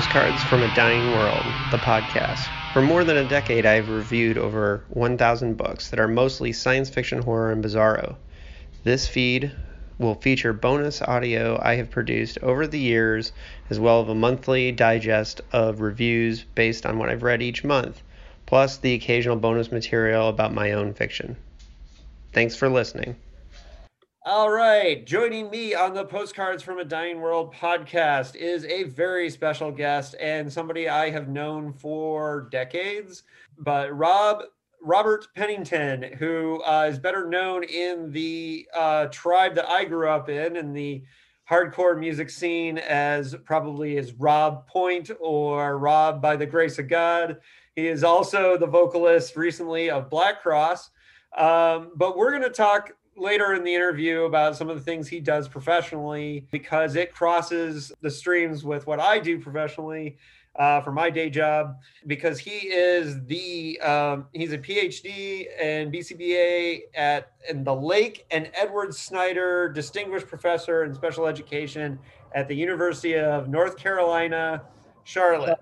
Postcards from a Dying World, the podcast. For more than a decade, I've reviewed over 1,000 books that are mostly science fiction, horror, and bizarro. This feed will feature bonus audio I have produced over the years, as well as a monthly digest of reviews based on what I've read each month, plus the occasional bonus material about my own fiction. Thanks for listening. All right. Joining me on the Postcards from a Dying World podcast is a very special guest and somebody I have known for decades. But Rob Robert Pennington, who uh, is better known in the uh, tribe that I grew up in, in the hardcore music scene, as probably as Rob Point or Rob by the Grace of God. He is also the vocalist recently of Black Cross. Um, but we're going to talk later in the interview about some of the things he does professionally because it crosses the streams with what I do professionally uh, for my day job because he is the um, he's a PhD and BCBA at in the Lake and Edward Snyder Distinguished Professor in Special Education at the University of North Carolina, Charlotte.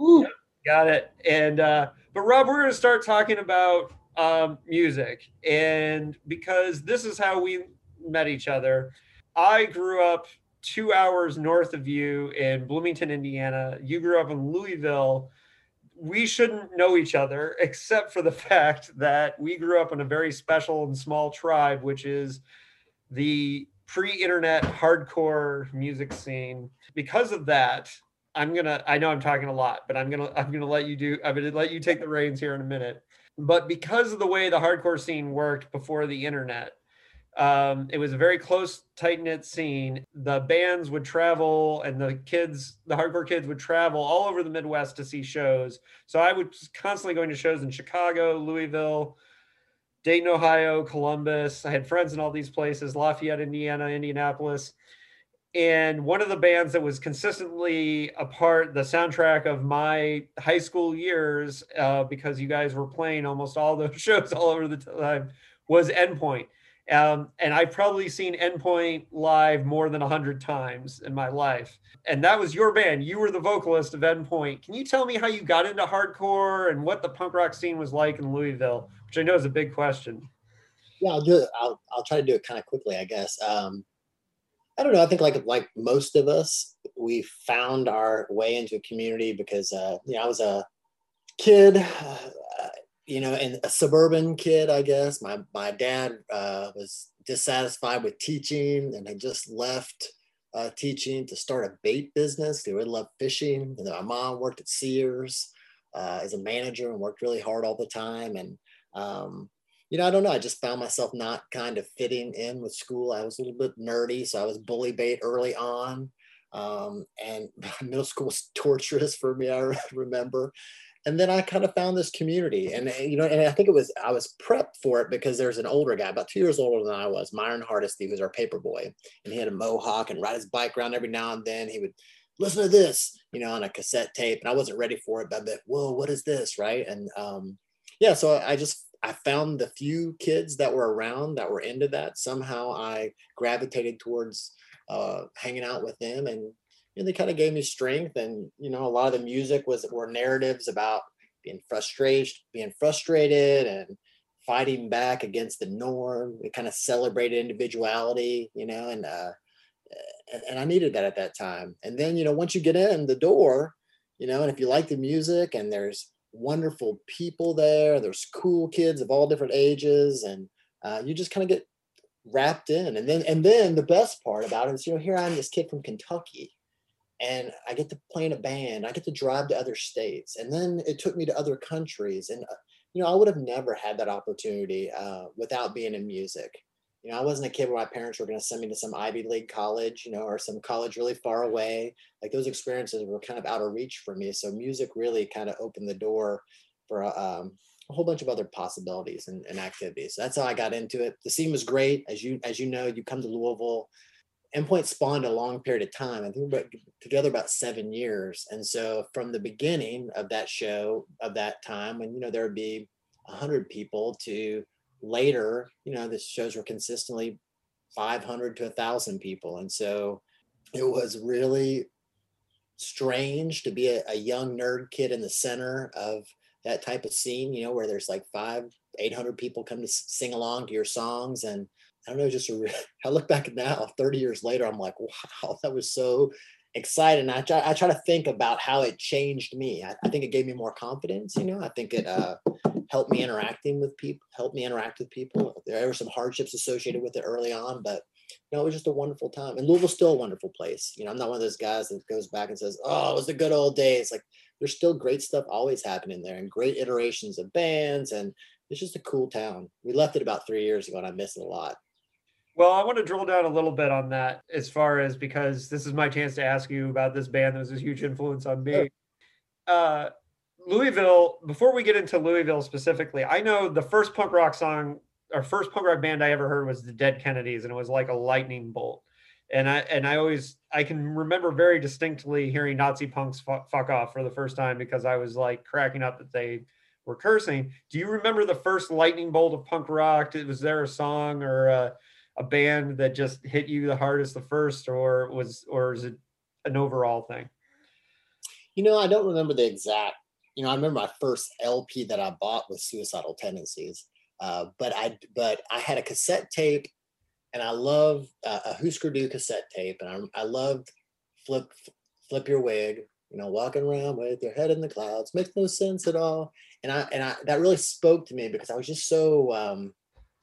Ooh. Got it. And uh, but Rob, we're going to start talking about um, music. And because this is how we met each other, I grew up two hours north of you in Bloomington, Indiana. You grew up in Louisville. We shouldn't know each other except for the fact that we grew up in a very special and small tribe, which is the pre-internet hardcore music scene. Because of that, I'm gonna. I know I'm talking a lot, but I'm gonna. I'm gonna let you do. I'm gonna let you take the reins here in a minute but because of the way the hardcore scene worked before the internet um, it was a very close tight knit scene. The bands would travel and the kids the hardcore kids would travel all over the midwest to see shows. So i was constantly going to shows in chicago louisville dayton ohio columbus. I had friends in all these places lafayette indiana indianapolis and one of the bands that was consistently a part the soundtrack of my high school years uh, because you guys were playing almost all those shows all over the time was endpoint. Um, and i've probably seen endpoint live more than 100 times in my life. And that was your band. You were the vocalist of endpoint. Can you tell me how you got into hardcore and what the punk rock scene was like in louisville? Which i know is a big question. Yeah i'll do it. I'll, I'll try to do it kind of quickly i guess. Um, I don't know. I think like like most of us, we found our way into a community because uh, you know I was a kid, uh, you know, and a suburban kid. I guess my my dad uh, was dissatisfied with teaching and had just left uh, teaching to start a bait business. He really loved fishing. And my mom worked at Sears uh, as a manager and worked really hard all the time. And um, you know, I don't know. I just found myself not kind of fitting in with school. I was a little bit nerdy, so I was bully bait early on. Um, and middle school was torturous for me, I remember. And then I kind of found this community, and you know, and I think it was I was prepped for it because there's an older guy, about two years older than I was, Myron Hardesty, was our paper boy, and he had a mohawk and ride his bike around every now and then. He would listen to this, you know, on a cassette tape, and I wasn't ready for it, but I bet, whoa, what is this, right? And um, yeah, so I just I found the few kids that were around that were into that. Somehow I gravitated towards uh, hanging out with them, and you know, they kind of gave me strength. And you know, a lot of the music was were narratives about being frustrated, being frustrated, and fighting back against the norm. It kind of celebrated individuality, you know, and uh, and, I needed that at that time. And then you know, once you get in the door, you know, and if you like the music and there's wonderful people there. There's cool kids of all different ages, and uh, you just kind of get wrapped in. And then, and then the best part about it is, you know, here I am, this kid from Kentucky, and I get to play in a band. I get to drive to other states, and then it took me to other countries. And uh, you know, I would have never had that opportunity uh, without being in music you know, I wasn't a kid where my parents were going to send me to some Ivy League college, you know, or some college really far away. Like those experiences were kind of out of reach for me. So music really kind of opened the door for um, a whole bunch of other possibilities and, and, activities. So that's how I got into it. The scene was great, as you as you know. You come to Louisville. Endpoint spawned a long period of time. I think were together about seven years. And so from the beginning of that show, of that time, when you know there would be hundred people to later, you know, the shows were consistently 500 to 1,000 people. And so it was really strange to be a, a young nerd kid in the center of that type of scene, you know, where there's like five, 800 people come to sing along to your songs. And I don't know, just a re- I look back now, 30 years later, I'm like, wow, that was so exciting. I try, I try to think about how it changed me. I, I think it gave me more confidence, you know, I think it uh, helped me interacting with people, helped me interact with people. There were some hardships associated with it early on, but you know, it was just a wonderful time. And Louisville's still a wonderful place. You know, I'm not one of those guys that goes back and says, "Oh, it was the good old days." Like, there's still great stuff always happening there, and great iterations of bands, and it's just a cool town. We left it about three years ago, and I miss it a lot. Well, I want to drill down a little bit on that as far as because this is my chance to ask you about this band that was a huge influence on me. Sure. Uh, Louisville, before we get into Louisville specifically, I know the first punk rock song our first punk rock band I ever heard was the Dead Kennedys, and it was like a lightning bolt. And I and I always I can remember very distinctly hearing Nazi punks fuck, off for the first time because I was like cracking up that they were cursing. Do you remember the first lightning bolt of punk rock? Was there a song or a, a band that just hit you the hardest the first, or was or is it an overall thing? You know, I don't remember the exact. You know, I remember my first LP that I bought with Suicidal Tendencies uh, but I but I had a cassette tape, and I love uh, a Husker Du cassette tape, and I I loved flip flip your wig, you know, walking around with your head in the clouds makes no sense at all. And I and I that really spoke to me because I was just so um,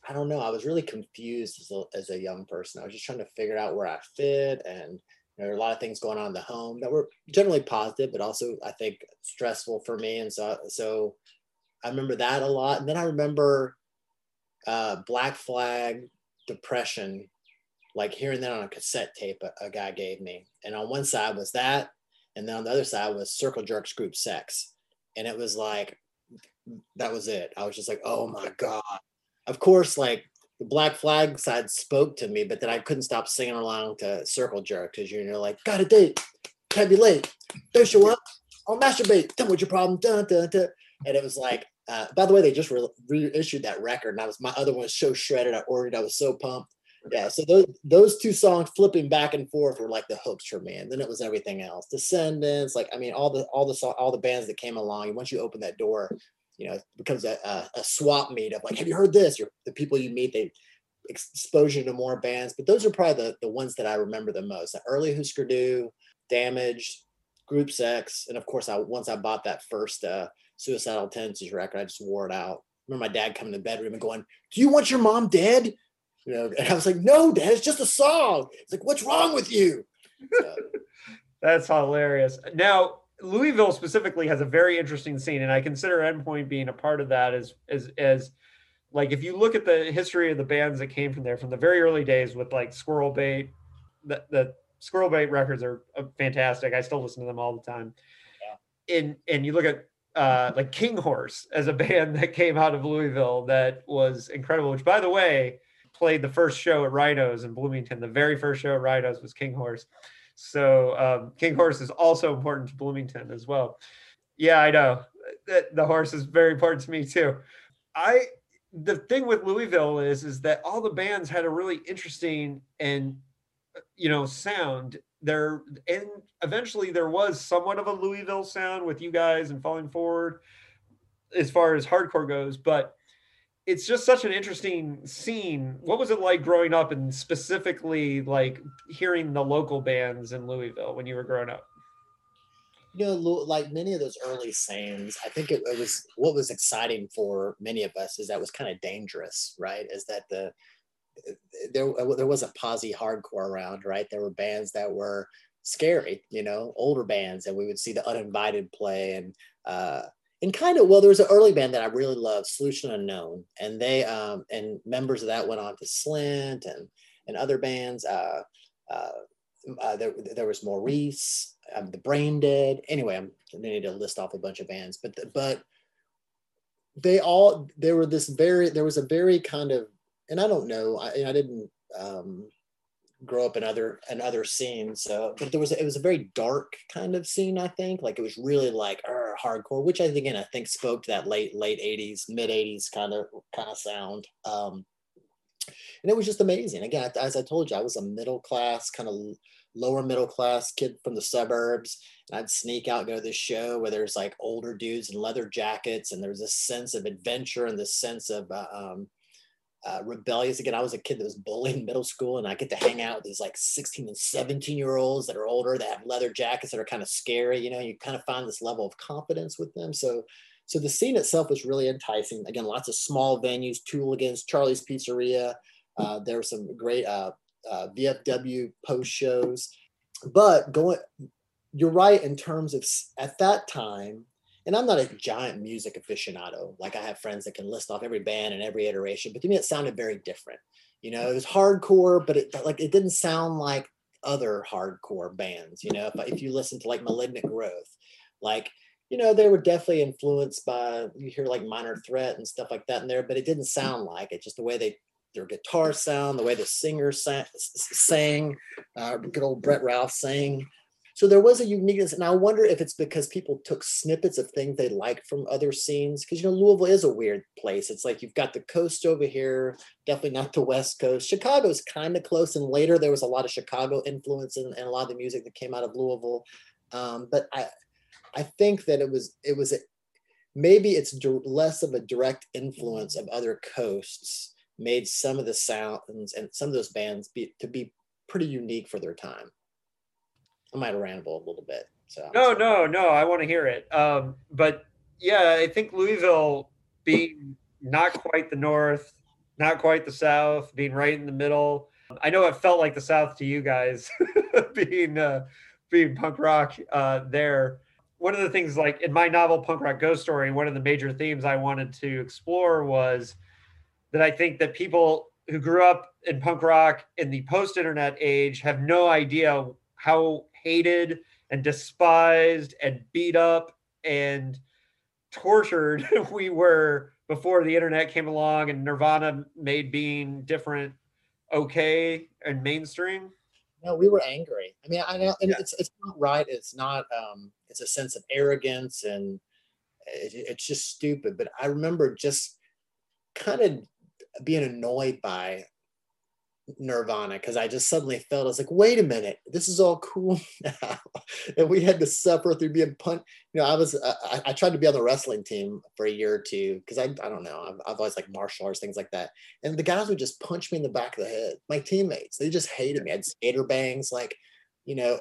I don't know, I was really confused as a, as a young person. I was just trying to figure out where I fit and there were a lot of things going on in the home that were generally positive, but also I think stressful for me. And so, so I remember that a lot. And then I remember uh, Black Flag, Depression, like hearing that on a cassette tape a, a, guy gave me. And on one side was that, and then on the other side was Circle Jerks Group Sex. And it was like, that was it. I was just like, oh my God. Of course, like the Black Flag side spoke to me, but then I couldn't stop singing along to Circle Jerk because you're like, got a date, can't be late, don't show up, I'll masturbate, tell me what your problem, dun, dun, dun. And it was like, uh, by the way, they just re- reissued that record, and I was my other one was so shredded. I ordered. I was so pumped. Yeah, so those those two songs flipping back and forth were like the hooks for me, and then it was everything else. Descendents, like I mean, all the all the all the bands that came along. Once you open that door, you know, it becomes a, a, a swap meet of like, have you heard this? The people you meet, they exposure to more bands. But those are probably the the ones that I remember the most. The early Husker Du, Damaged, Group Sex, and of course, I once I bought that first. uh suicidal tendencies record. I just wore it out. I remember my dad coming to the bedroom and going, "Do you want your mom dead?" You know, and I was like, "No, Dad, it's just a song." It's like, "What's wrong with you?" So. That's hilarious. Now, Louisville specifically has a very interesting scene, and I consider Endpoint being a part of that. As as as like if you look at the history of the bands that came from there from the very early days with like Squirrel Bait, the, the Squirrel Bait records are uh, fantastic. I still listen to them all the time. Yeah. And and you look at uh, like King Horse as a band that came out of Louisville that was incredible. Which, by the way, played the first show at Rhinos in Bloomington. The very first show at Rhinos was King Horse. So um, King Horse is also important to Bloomington as well. Yeah, I know that the horse is very important to me too. I the thing with Louisville is is that all the bands had a really interesting and you know sound there and eventually there was somewhat of a Louisville sound with you guys and falling forward as far as hardcore goes, but it's just such an interesting scene. What was it like growing up and specifically like hearing the local bands in Louisville when you were growing up? You know, like many of those early scenes, I think it, it was what was exciting for many of us is that was kind of dangerous, right? Is that the there there was a posse hardcore around, right? There were bands that were scary, you know, older bands, and we would see the uninvited play and uh, and kind of well, there was an early band that I really loved, Solution Unknown, and they um, and members of that went on to Slint and and other bands. Uh, uh, uh, there, there was Maurice, um, the Brain Dead. Anyway, I'm I need to list off a bunch of bands, but the, but they all there were this very there was a very kind of and I don't know, I, I didn't um, grow up in other in other scenes, so but there was it was a very dark kind of scene. I think like it was really like hardcore, which I again I think spoke to that late late '80s, mid '80s kind of kind of sound. Um, and it was just amazing. Again, as I told you, I was a middle class kind of lower middle class kid from the suburbs. And I'd sneak out, go to this show where there's like older dudes in leather jackets, and there's this sense of adventure and this sense of uh, um, uh, rebellious. Again, I was a kid that was bullied in middle school, and I get to hang out with these like 16 and 17 year olds that are older that have leather jackets that are kind of scary. You know, you kind of find this level of confidence with them. So, so the scene itself was really enticing. Again, lots of small venues, Tewligans, Charlie's Pizzeria. Uh, there were some great uh, uh, VFW post shows, but going, you're right in terms of at that time and I'm not a giant music aficionado. Like I have friends that can list off every band and every iteration, but to me it sounded very different. You know, it was hardcore, but it like it didn't sound like other hardcore bands. You know, if if you listen to like Malignant Growth, like you know they were definitely influenced by you hear like Minor Threat and stuff like that in there, but it didn't sound like it. Just the way they their guitar sound, the way the singer sang, uh, good old Brett Ralph sang. So there was a uniqueness, and I wonder if it's because people took snippets of things they liked from other scenes. Because you know, Louisville is a weird place. It's like you've got the coast over here, definitely not the West Coast. Chicago's kind of close, and later there was a lot of Chicago influence in, in a lot of the music that came out of Louisville. Um, but I, I think that it was it was a, maybe it's less of a direct influence of other coasts made some of the sounds and some of those bands be to be pretty unique for their time. I might ramble a little bit. So no, no, no. I want to hear it. Um, but yeah, I think Louisville being not quite the North, not quite the South, being right in the middle. I know it felt like the South to you guys, being uh, being punk rock uh, there. One of the things, like in my novel Punk Rock Ghost Story, one of the major themes I wanted to explore was that I think that people who grew up in punk rock in the post-internet age have no idea how hated and despised and beat up and tortured we were before the internet came along and Nirvana made being different okay and mainstream. No, we were angry. I mean, I know, and yeah. it's it's not right. It's not. Um, it's a sense of arrogance, and it, it's just stupid. But I remember just kind of being annoyed by Nirvana because I just suddenly felt I was like, wait a minute, this is all cool now, and we had to suffer through being punched. You know, I was I, I, tried to be on the wrestling team for a year or two because I I don't know I've, I've, always like martial arts things like that, and the guys would just punch me in the back of the head. My teammates they just hated me. I had skater bangs, like you know,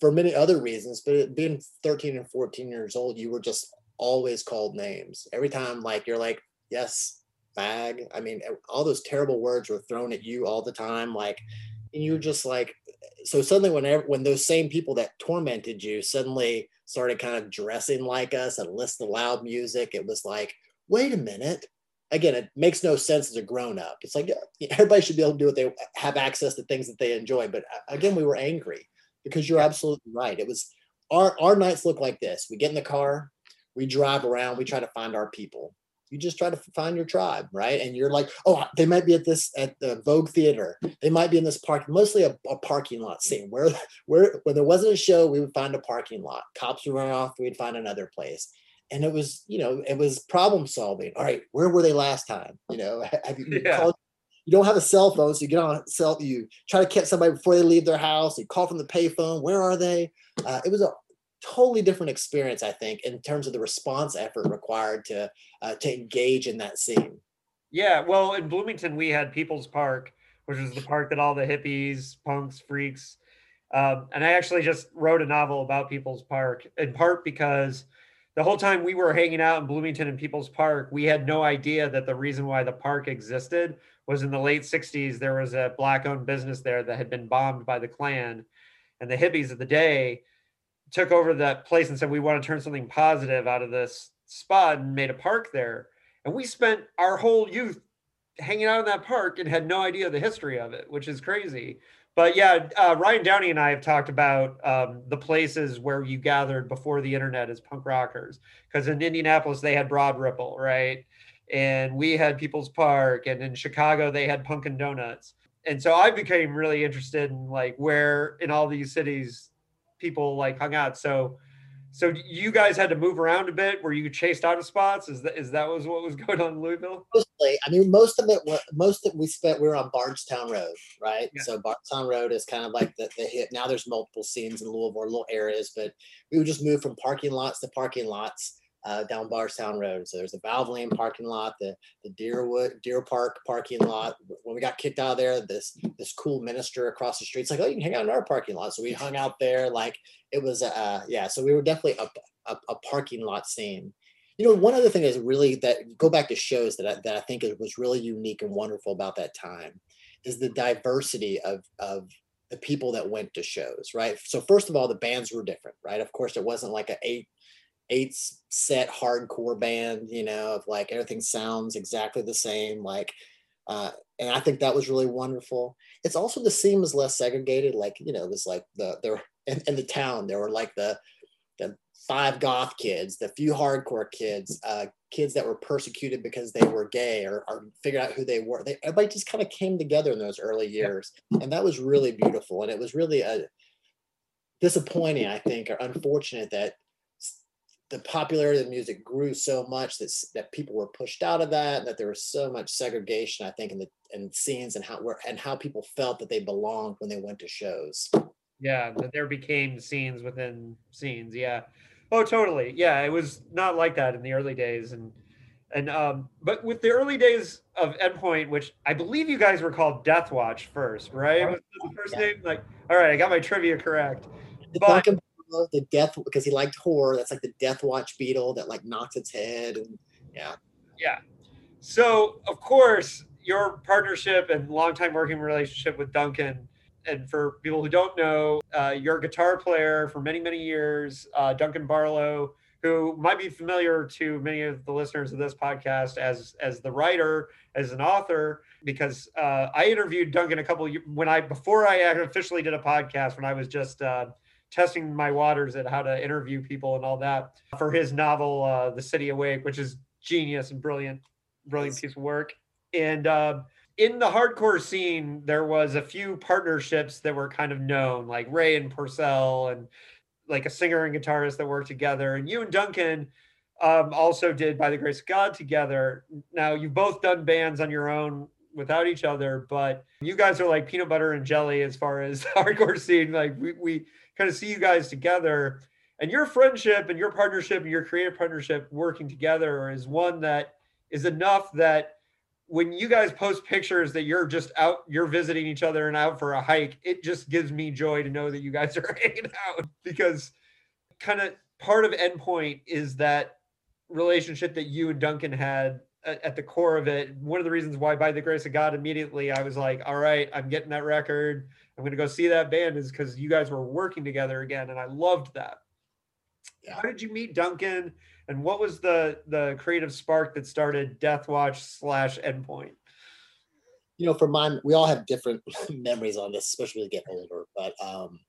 for many other reasons, but being 13 and 14 years old, you were just always called names every time. Like you're like yes fag. I mean, all those terrible words were thrown at you all the time. Like, and you're just like, so suddenly whenever, when those same people that tormented you suddenly started kind of dressing like us and listen to loud music, it was like, wait a minute. Again, it makes no sense as a grown up. It's like everybody should be able to do what they have access to things that they enjoy. But uh, again, we were angry because you're absolutely right. It was our, our nights look like this. We get in the car, we drive around, we try to find our people you just try to find your tribe right? And you're like oh they might be at this at the vogue theater. They might be in this park mostly a, a parking lot scene. Where where when there wasn't a show we would find a parking lot. Cops would run off we'd find another place. And it was you know it was problem solving. All right where were they last time? You know have you, yeah. called, you don't have a cell phone so you get on a cell you try to catch somebody before they leave their house. You call from the payphone. Where are they? Uh, it was a totally different experience, I think, in terms of the response effort required to uh, to engage in that scene. Yeah, well, in Bloomington, we had People's Park, which was the park that all the hippies, punks, freaks, um, and I actually just wrote a novel about People's Park, in part because the whole time we were hanging out in Bloomington and People's Park, we had no idea that the reason why the park existed was in the late 60s, there was a black owned business there that had been bombed by the Klan. And the hippies of the day took over that place and said we want to turn something positive out of this spot and made a park there. And we spent our whole youth hanging out in that park and had no idea the history of it which is crazy. But yeah uh, ryan downey and i have talked about um, the places where you gathered before the internet as punk rockers. Because in indianapolis they had broad ripple right? And we had people's park and in chicago they had punkin donuts. And so i became really interested in like where in all these cities people like hung out. So so you guys had to move around a bit Were you chased out of spots? Is that is that was what was going on in louisville? Mostly. I mean most of it most of we spent we were on bardstown road right? Yeah. so bardstown road is kind of like the, the hit. Now there's multiple scenes in louisville little areas but we would just move from parking lots to parking lots uh, down Bardstown Road. So there's the Valvoline parking lot, the the Deerwood Deer Park parking lot. When we got kicked out of there, this this cool minister across the street, it's like, oh, you can hang out in our parking lot. So we hung out there. Like it was, uh, yeah. So we were definitely a, a, a parking lot scene. You know, one other thing is really that go back to shows that I, that I think is, was really unique and wonderful about that time is the diversity of of the people that went to shows, right? So first of all, the bands were different, right? Of course, it wasn't like a eight eight set hardcore band, you know, of like everything sounds exactly the same, like uh, and I think that was really wonderful. It's also the scene was less segregated, like you know, it was like the there in, in the town there were like the the five goth kids, the few hardcore kids, uh, kids that were persecuted because they were gay or, or figured out who they were. They, everybody just kind of came together in those early years, and that was really beautiful. And it was really a disappointing, I think, or unfortunate that the popularity of the music grew so much that that people were pushed out of that, and that there was so much segregation. I think in the in scenes and how where and how people felt that they belonged when they went to shows. Yeah, that there became scenes within scenes. Yeah. Oh, totally. Yeah, it was not like that in the early days, and and um, but with the early days of Endpoint, which I believe you guys were called Death Watch first, right? Was the first Yeah. name? Like, all right, I got my trivia correct. But- The death because he liked horror. That's like the Death Watch beetle that like knocks its head and yeah. Yeah. So of course, your partnership and longtime working relationship with Duncan, and for people who don't know, uh, you're guitar player for many many years, uh, Duncan Barlow, who might be familiar to many of the listeners of this podcast as as the writer, as an author, because uh, I interviewed Duncan a couple when I before I officially did a podcast when I was just. Uh, testing my waters at how to interview people and all that for his novel uh, the city awake which is genius and brilliant brilliant piece of work. And uh, in the hardcore scene there was a few partnerships that were kind of known like ray and porcell and like a singer and guitarist that worked together. And you and duncan um, also did by the grace of god together. Now you've both done bands on your own without each other but you guys are like peanut butter and jelly as far as hardcore scene. Like we, we kind of see you guys together. And your friendship and your partnership and your creative partnership working together is one that is enough that when you guys post pictures that you're just out you're visiting each other and out for a hike it just gives me joy to know that you guys are hanging out. Because kind of part of endpoint is that relationship that you and duncan had at, the core of it. One of the reasons why by the grace of god immediately i was like all right i'm getting that record i'm going to go see that band is because you guys were working together again and i loved that Yeah. how did you meet duncan and what was the the creative spark that started death watch slash endpoint you know, for mine, we all have different memories on this, especially as we get older. But um,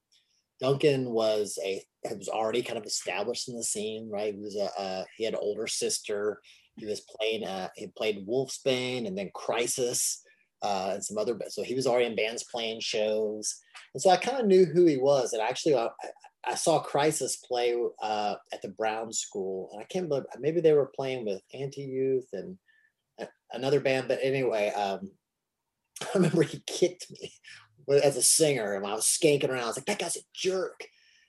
Duncan was a was already kind of established in the scene, right? He was a uh, he had an older sister. He was playing uh, he played Wolfsbane and then Crisis uh, and some other. So he was already in bands playing shows, and so I kind of knew who he was. And actually, uh, I, I saw Crisis play uh, at the Brown School, and I can't believe maybe they were playing with Anti Youth and another band. But anyway. Um, I remember he kicked me as a singer, and I was skanking around. I was like, "That guy's a jerk,"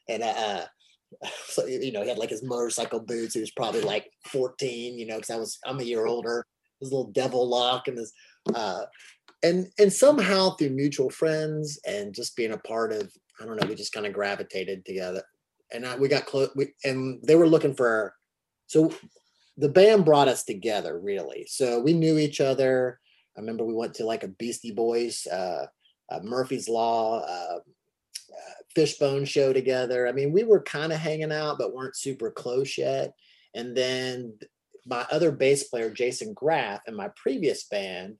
and uh, so you know, he had like his motorcycle boots. He was probably like 14, you know, because I was I'm a year older. His little devil lock and this, uh, and and somehow through mutual friends and just being a part of, I don't know, we just kind of gravitated together, and I, we got close. We, and they were looking for, so the band brought us together really. So we knew each other. I remember we went to like a Beastie Boys, uh, uh, Murphy's Law, uh, uh, Fishbone show together. I mean, we were kind of hanging out, but weren't super close yet. And then my other bass player, Jason Graff, in my previous band,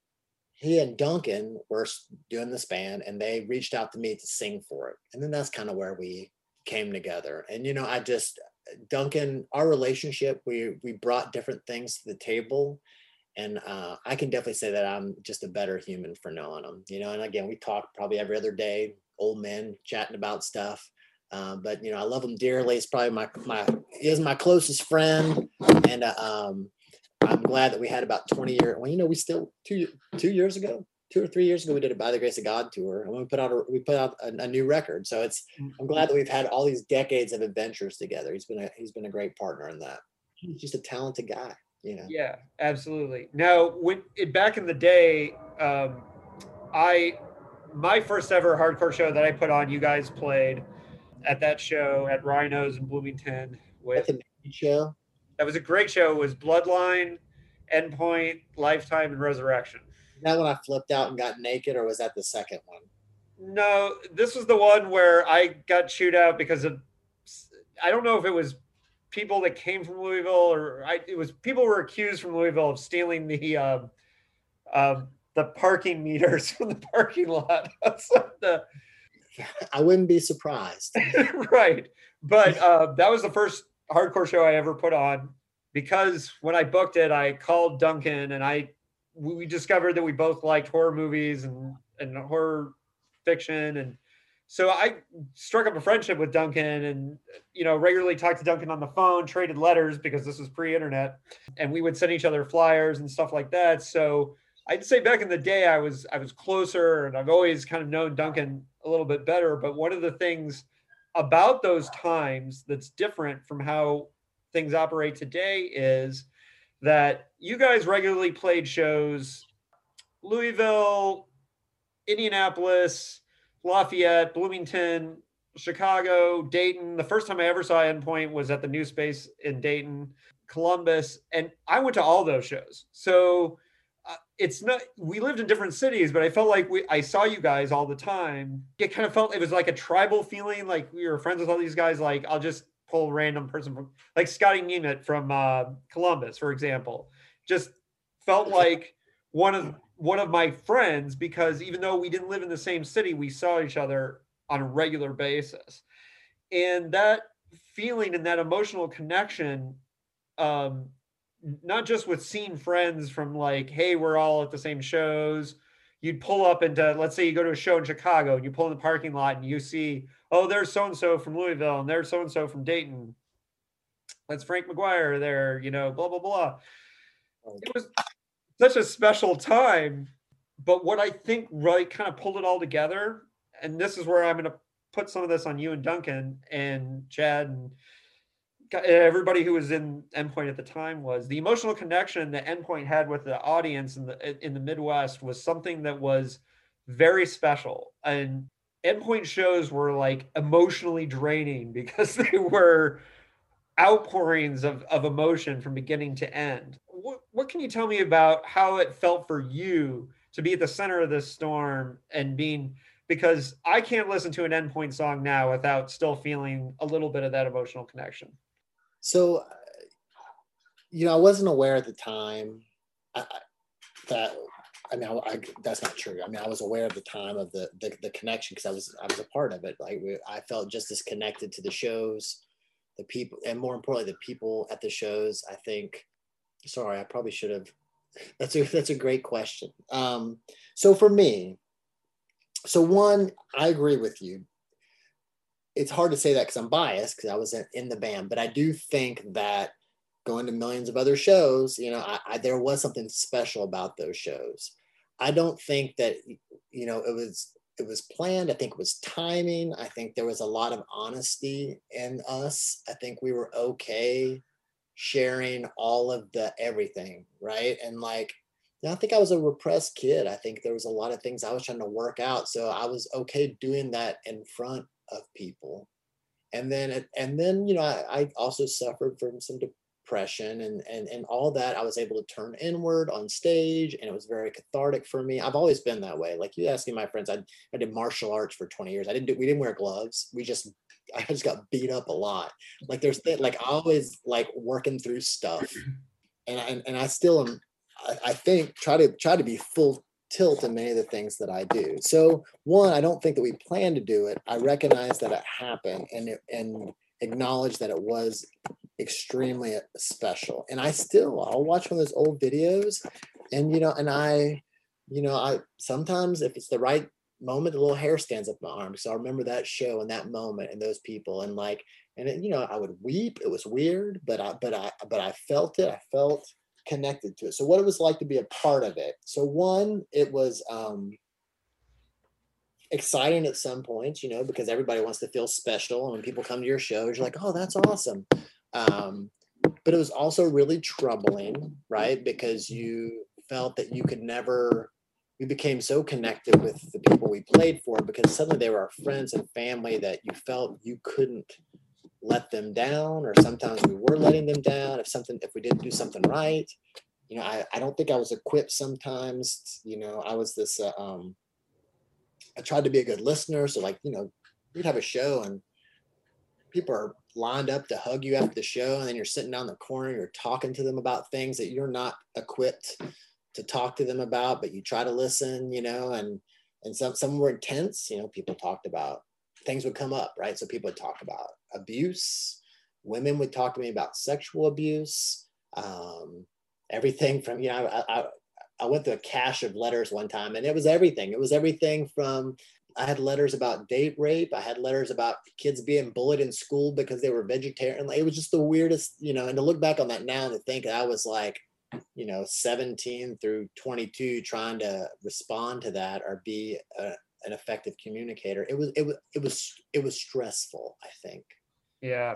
he and Duncan were doing this band, and they reached out to me to sing for it. And then that's kind of where we came together. And you know, I just Duncan, our relationship, we we brought different things to the table and uh, I can definitely say that I'm just a better human for knowing him. You know, and again, we talk probably every other day, old men chatting about stuff. Um, but you know, I love him dearly. He's probably my my is my closest friend, and uh, um, glad that we had about 20 years. Well, you know, we still two two years ago, two or three years ago, we did a By the Grace of God tour, and we put out a, we put out a, a, new record. So it's I'm glad that we've had all these decades of adventures together. He's been a he's been a great partner in that. He's just a talented guy, you know. Yeah, absolutely. Now, when it, back in the day, um, I my first ever hardcore show that I put on, you guys played at that show at Rhinos in Bloomington with show. That was a great show. It was Bloodline, Endpoint, Lifetime, and Resurrection. Is that when I flipped out and got naked, or was that the second one? No, this was the one where I got chewed out because of I don't know if it was people that came from Louisville or I, it was people were accused from Louisville of stealing the um, um, the parking meters from the parking lot. the, I wouldn't be surprised. right, but uh, that was the first hardcore show I ever put on because when I booked it, I called Duncan and I we discovered that we both liked horror movies and and horror fiction and so I struck up a friendship with Duncan and you know regularly talked to Duncan on the phone, traded letters because this was pre-internet, and we would send each other flyers and stuff like that. So I'd say back in the day I was I was closer and I've always kind of known Duncan a little bit better. But one of the things about those times that's different from how things operate today is that you guys regularly played shows Louisville, Indianapolis, Lafayette, Bloomington, Chicago, Dayton. The first time I ever saw Endpoint was at the New Space in Dayton, Columbus, and I went to all those shows. So uh, it's not we lived in different cities but i felt like we i saw you guys all the time it kind of felt it was like a tribal feeling like we were friends with all these guys like i'll just pull random person from like scotty Nemeth from uh, columbus for example just felt like one of one of my friends because even though we didn't live in the same city we saw each other on a regular basis and that feeling and that emotional connection um, not just with seeing friends from like, hey, we're all at the same shows. You'd pull up into, let's say you go to a show in Chicago and you pull in the parking lot and you see, oh, there's so and so from Louisville and there's so and so from Dayton. That's Frank McGuire there, you know, blah, blah, blah. Oh. It was such a special time. But what I think really kind of pulled it all together, and this is where I'm going to put some of this on you and Duncan and Chad and everybody who was in endpoint at the time was the emotional connection that endpoint had with the audience in the in the midwest was something that was very special and endpoint shows were like emotionally draining because they were outpourings of, of emotion from beginning to end what, what can you tell me about how it felt for you to be at the center of this storm and being because i can't listen to an endpoint song now without still feeling a little bit of that emotional connection so, uh, you know, I wasn't aware at the time I, that. I mean, I, I, that's not true. I mean, I was aware at the time of the the, the connection because I was I was a part of it. Like we, I felt just as connected to the shows, the people, and more importantly, the people at the shows. I think. Sorry, I probably should have. That's a that's a great question. Um, so for me, so one, I agree with you it's hard to say that because I'm biased because I was in, in, the band, but I do think that going to millions of other shows, you know, I, I, there was something special about those shows. I don't think that, you know, it was it was planned. I think it was timing. I think there was a lot of honesty in us. I think we were okay sharing all of the everything, right? And like, I think I was a repressed kid. I think there was a lot of things I was trying to work out. So I was okay doing that in front of people and then and then you know I, I, also suffered from some depression and and and all that i was able to turn inward on stage and it was very cathartic for me. I've always been that way. Like you ask me my friends i, I did martial arts for 20 years. I didn't do we didn't wear gloves. We just i just got beat up a lot. Like there's th- like i always like working through stuff and and, and i still am I, I think try to try to be full tilt in many of the things that I do. So one, I don't think that we plan to do it. I recognize that it happened and it, and acknowledge that it was extremely special. And I still I'll watch one of those old videos and you know and I you know I sometimes if it's the right moment, the little hair stands up my arm. So I remember that show and that moment and those people and like, and it, you know, I would weep. It was weird, but I, but I, but I felt it. I felt connected to it. So what it was like to be a part of it. So one, it was um, exciting at some points, you know, because everybody wants to feel special. And when people come to your shows, you're like, oh, that's awesome. Um, but it was also really troubling, right? Because you felt that you could never we became so connected with the people we played for because suddenly they were our friends and family that you felt you couldn't let them down or sometimes we were letting them down if something if we didn't do something right you know i, I don't think i was equipped sometimes you know i was this uh, um i tried to be a good listener so like you know we'd have a show and people are lined up to hug you after the show and then you're sitting down the corner you're talking to them about things that you're not equipped to talk to them about, but you try to listen, you know, and and some some were intense, you know, people talked about things would come up, right? So people would talk about abuse, women would talk to me about sexual abuse, um, everything from, you know, I, I, I went through a cache of letters one time and it was everything. It was everything from I had letters about date rape. I had letters about kids being bullied in school because they were vegetarian. It was just the weirdest, you know, and to look back on that now and to think I was like, you know 17 through 22 trying to respond to that or be a, an effective communicator it was it was it was it was stressful i think yeah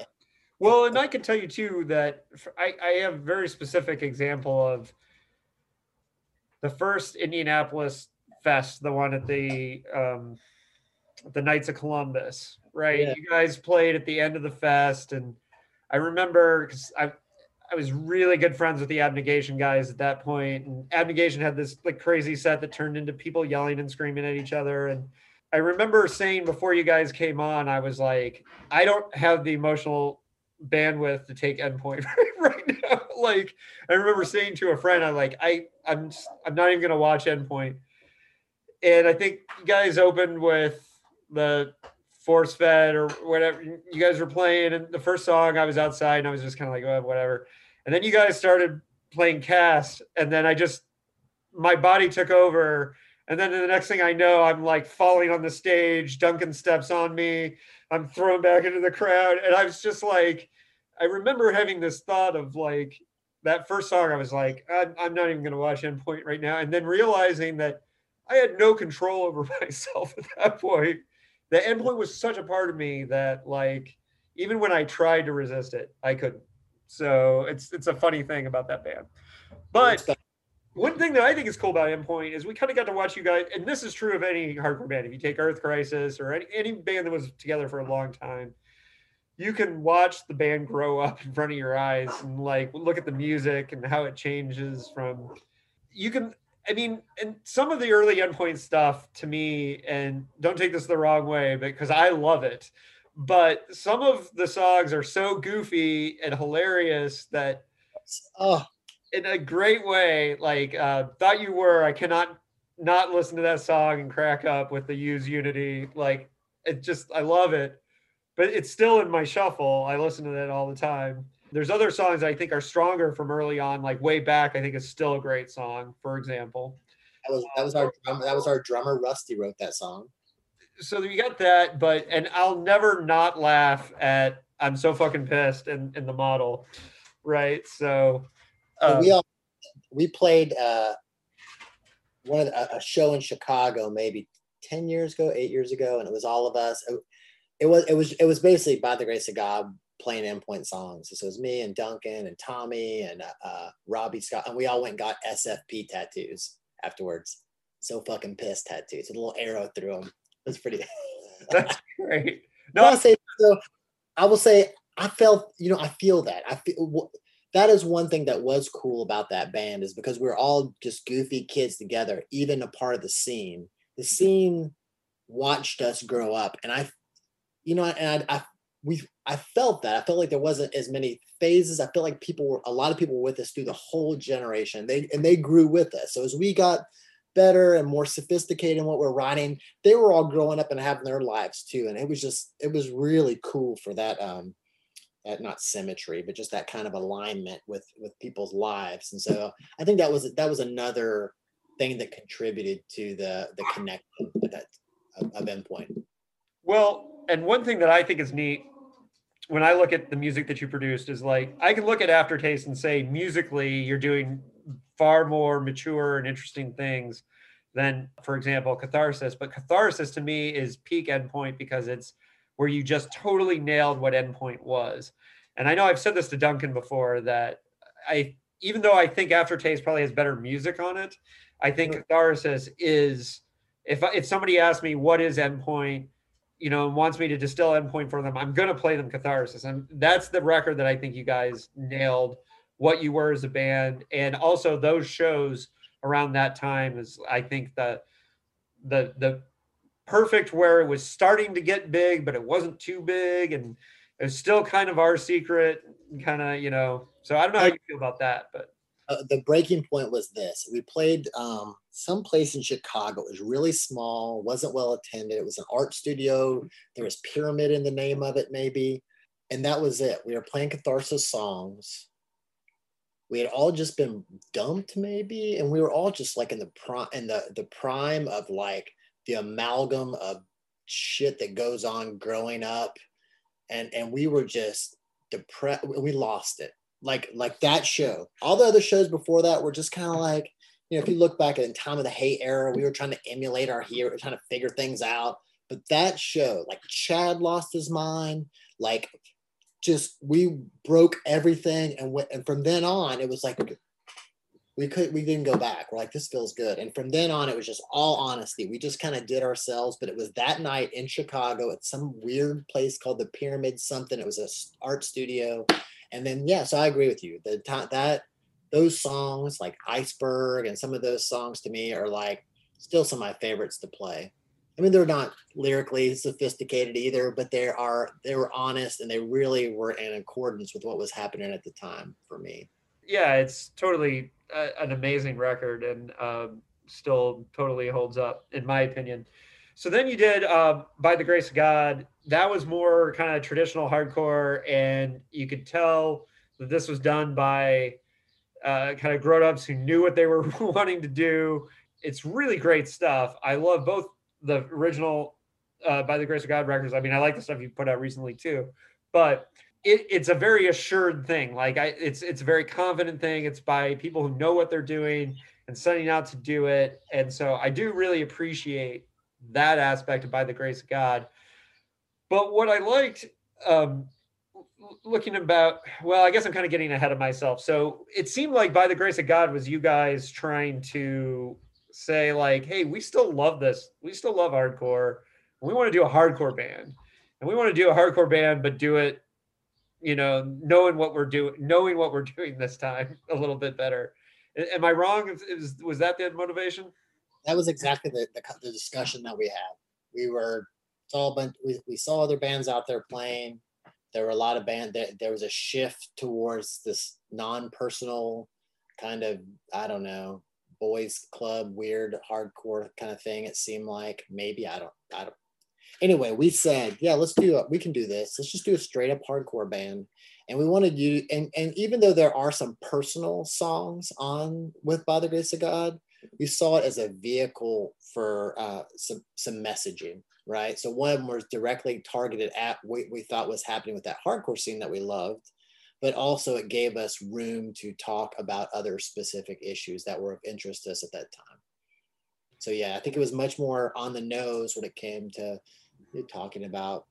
well and i can tell you too that i i have a very specific example of the first indianapolis fest the one at the um the knights of columbus right yeah. you guys played at the end of the fest and i remember because i I was really good friends with the abnegation guys at that point, and abnegation had this like crazy set that turned into people yelling and screaming at each other. And I remember saying before you guys came on, I was like, I don't have the emotional bandwidth to take endpoint right now. Like I remember saying to a friend, I'm like, I I'm I'm not even gonna watch endpoint. And I think you guys opened with the force fed or whatever you guys were playing and the first song i was outside and i was just kind of like oh, whatever and then you guys started playing cast, and then I just my body took over. And then the next thing I know, I'm like falling on the stage. Duncan steps on me. I'm thrown back into the crowd. And I was just like, I remember having this thought of like that first song. I was like, I'm, I'm not even going to watch Endpoint right now. And then realizing that I had no control over myself at that point. The Endpoint was such a part of me that like, even when I tried to resist it, I couldn't. So it's it's a funny thing about that band. But one thing that I think is cool about Endpoint is we kind of got to watch you guys, and this is true of any hardcore band. If you take Earth Crisis or any, any band that was together for a long time, you can watch the band grow up in front of your eyes and like look at the music and how it changes from. You can, I mean, and some of the early Endpoint stuff to me, and don't take this the wrong way, but because I love it but some of the songs are so goofy and hilarious that oh in a great way like uh thought you were i cannot not listen to that song and crack up with the use unity like it just i love it but it's still in my shuffle. I listen to that all the time there's other songs i think are stronger from early on like way back i think it's still a great song for example that was that was our that was our drummer rusty wrote that song so you got that, but and I'll never not laugh at I'm so fucking pissed in, in the model. Right. So um, we all we played uh one of the, a show in Chicago maybe 10 years ago, eight years ago, and it was all of us. It, it was it was it was basically by the grace of God playing endpoint songs. So it was me and Duncan and Tommy and uh, Robbie Scott, and we all went and got SFP tattoos afterwards. So fucking pissed tattoos, with a little arrow through them. That's pretty. That's great. No, I'll say so. I will say I felt, you know, I feel that. I feel that is one thing that was cool about that band is because we are all just goofy kids together, even a part of the scene. The scene watched us grow up, and I, you know, and I, I we I felt that I felt like there wasn't as many phases. I felt like people were a lot of people were with us through the whole generation. They and they grew with us. So as we got better and more sophisticated in what we're writing they were all growing up and having their lives too and it was just it was really cool for that um that not symmetry but just that kind of alignment with with people's lives and so i think that was that was another thing that contributed to the the connection that of, of endpoint. Well, and one thing that I think is neat when I look at the music that you produced is like I can look at Aftertaste and say musically you're doing far more mature and interesting things than, for example, Catharsis. But Catharsis to me is peak endpoint because it's where you just totally nailed what endpoint was. And I know I've said this to Duncan before that I even though I think Aftertaste probably has better music on it, I think Catharsis is if if somebody asked me what is endpoint you know, and wants me to distill endpoint for them, I'm going to play them Catharsis. And that's the record that I think you guys nailed what you were as a band. And also those shows around that time is, I think, the, the, the perfect where it was starting to get big, but it wasn't too big. And it was still kind of our secret, kind of, you know, so I don't know how you feel about that, but uh, the breaking point was this. We played um, someplace in chicago. It was really small wasn't well attended. It was an art studio. There was pyramid in the name of it maybe. And that was it. We were playing catharsis songs. We had all just been dumped maybe. And we were all just like in the prime in the the prime of like the amalgam of shit that goes on growing up. And and we were just depressed we lost it like like that show. All the other shows before that were just kind of like, you know, if you look back at the time of the hate era, we were trying to emulate our hero, trying to figure things out. But that show, like Chad lost his mind, like just we broke everything, and went, and from then on, it was like we could we didn't go back. We're like, this feels good. And from then on, it was just all honesty. We just kind of did ourselves. But it was that night in Chicago at some weird place called the Pyramid something. It was a art studio and then yeah, so I agree with you. The that those songs like Iceberg and some of those songs to me are like still some of my favorites to play. I mean, they're not lyrically sophisticated either, but they are they were honest and they really were in accordance with what was happening at the time for me. Yeah, it's totally an amazing record and um, still totally holds up in my opinion. So then you did uh, by the grace of God. That was more kind of traditional hardcore, and you could tell that this was done by uh, kind of grown-ups who knew what they were wanting to do. It's really great stuff. I love both the original uh, by the grace of God records. I mean, I like the stuff you put out recently too, but it, it's a very assured thing. Like I, it's it's a very confident thing. It's by people who know what they're doing and setting out to do it. And so I do really appreciate that aspect of by the grace of God. But what I liked um, looking about, well, I guess I'm kind of getting ahead of myself. So it seemed like by the grace of God was you guys trying to say like, hey, we still love this. We still love hardcore. We want to do a hardcore band, and we want to do a hardcore band, but do it, you know, knowing what we're doing, knowing what we're doing this time a little bit better. Am I wrong? Was, was that the motivation? that was exactly the, the, the discussion that we had. We were saw bunch, we, we saw other bands out there playing. There were a lot of band there, there was a shift towards this non-personal kind of I don't know boys club weird hardcore kind of thing. It seemed like maybe I don't I don't. Anyway, we said yeah, let's do it. We can do this. Let's just do a straight up hardcore band. And we wanted you and and even though there are some personal songs on with By the Grace of God, we saw it as a vehicle for uh, some some messaging, right? So one of them was directly targeted at what we thought was happening with that hardcore scene that we loved, but also it gave us room to talk about other specific issues that were of interest to us at that time. So yeah, I think it was much more on the nose when it came to talking about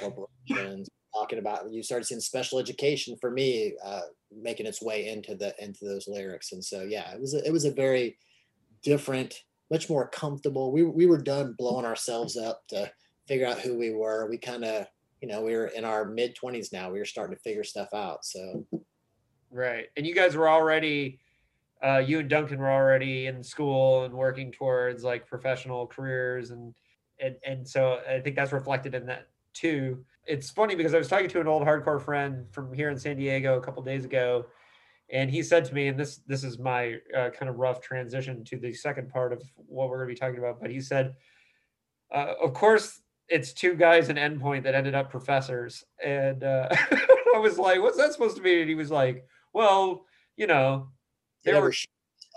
corporations, talking about you started seeing special education for me uh, making its way into the into those lyrics, and so yeah, it was a, it was a very different, much more comfortable. We, we were done blowing ourselves up to figure out who we were. We kind of, you know, we were in our mid 20s now. We were starting to figure stuff out. So, right. And you guys were already, uh, you and Duncan were already in school and working towards like professional careers. And, and, and so I think that's reflected in that too. It's funny because I was talking to an old hardcore friend from here in San Diego a couple days ago and he said to me and this this is my uh, kind of rough transition to the second part of what we're going to be talking about but he said uh, of course it's two guys in endpoint that ended up professors. And uh, i was like what's that supposed to mean? And he was like well you know they, were,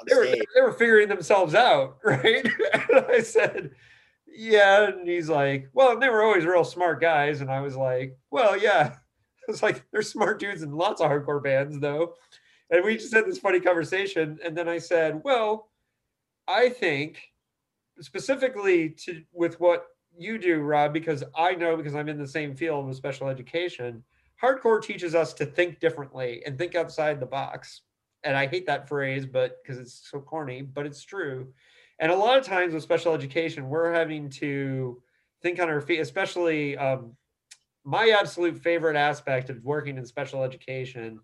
they were they were figuring themselves out right? And i said yeah. And he's like, well, they were always real smart guys. And I was like, well, yeah. It's like they're smart dudes in lots of hardcore bands, though. And we just had this funny conversation. And then I said, well, I think specifically to with what you do, Rob, because I know because I'm in the same field with special education, hardcore teaches us to think differently and think outside the box. And I hate that phrase, but because it's so corny, but it's true. And a lot of times with special education, we're having to think on our feet, especially um, my absolute favorite aspect of working in special education.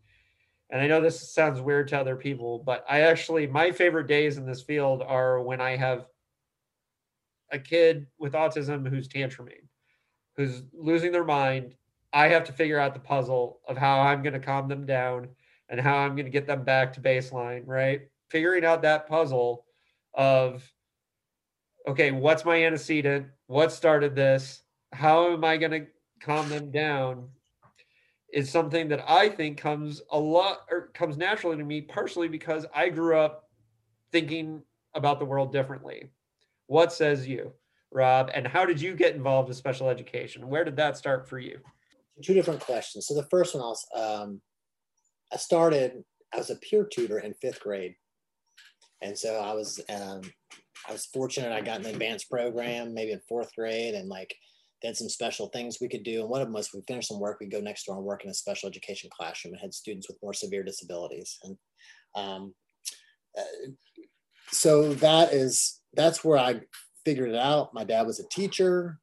And I know this sounds weird to other people, but I actually, my favorite days in this field are when I have a kid with autism who's tantruming, who's losing their mind. I have to figure out the puzzle of how I'm going to calm them down and how I'm going to get them back to baseline, right? Figuring out that puzzle of okay, what's my antecedent? What started this? How am I going to calm them down? Is something that I think comes a lot or comes naturally to me, partially because I grew up thinking about the world differently. What says you, Rob? And how did you get involved with special education? Where did that start for you? Two different questions. So the first one, I was, um, I started. I was a peer tutor in fifth grade, and so I was um, I was fortunate. I got an advanced program maybe in fourth grade, and like did some special things we could do. And one of them was we finished some work, we'd go next door and work in a special education classroom and had students with more severe disabilities. And um, uh, so that is that's where I figured it out. My dad was a teacher.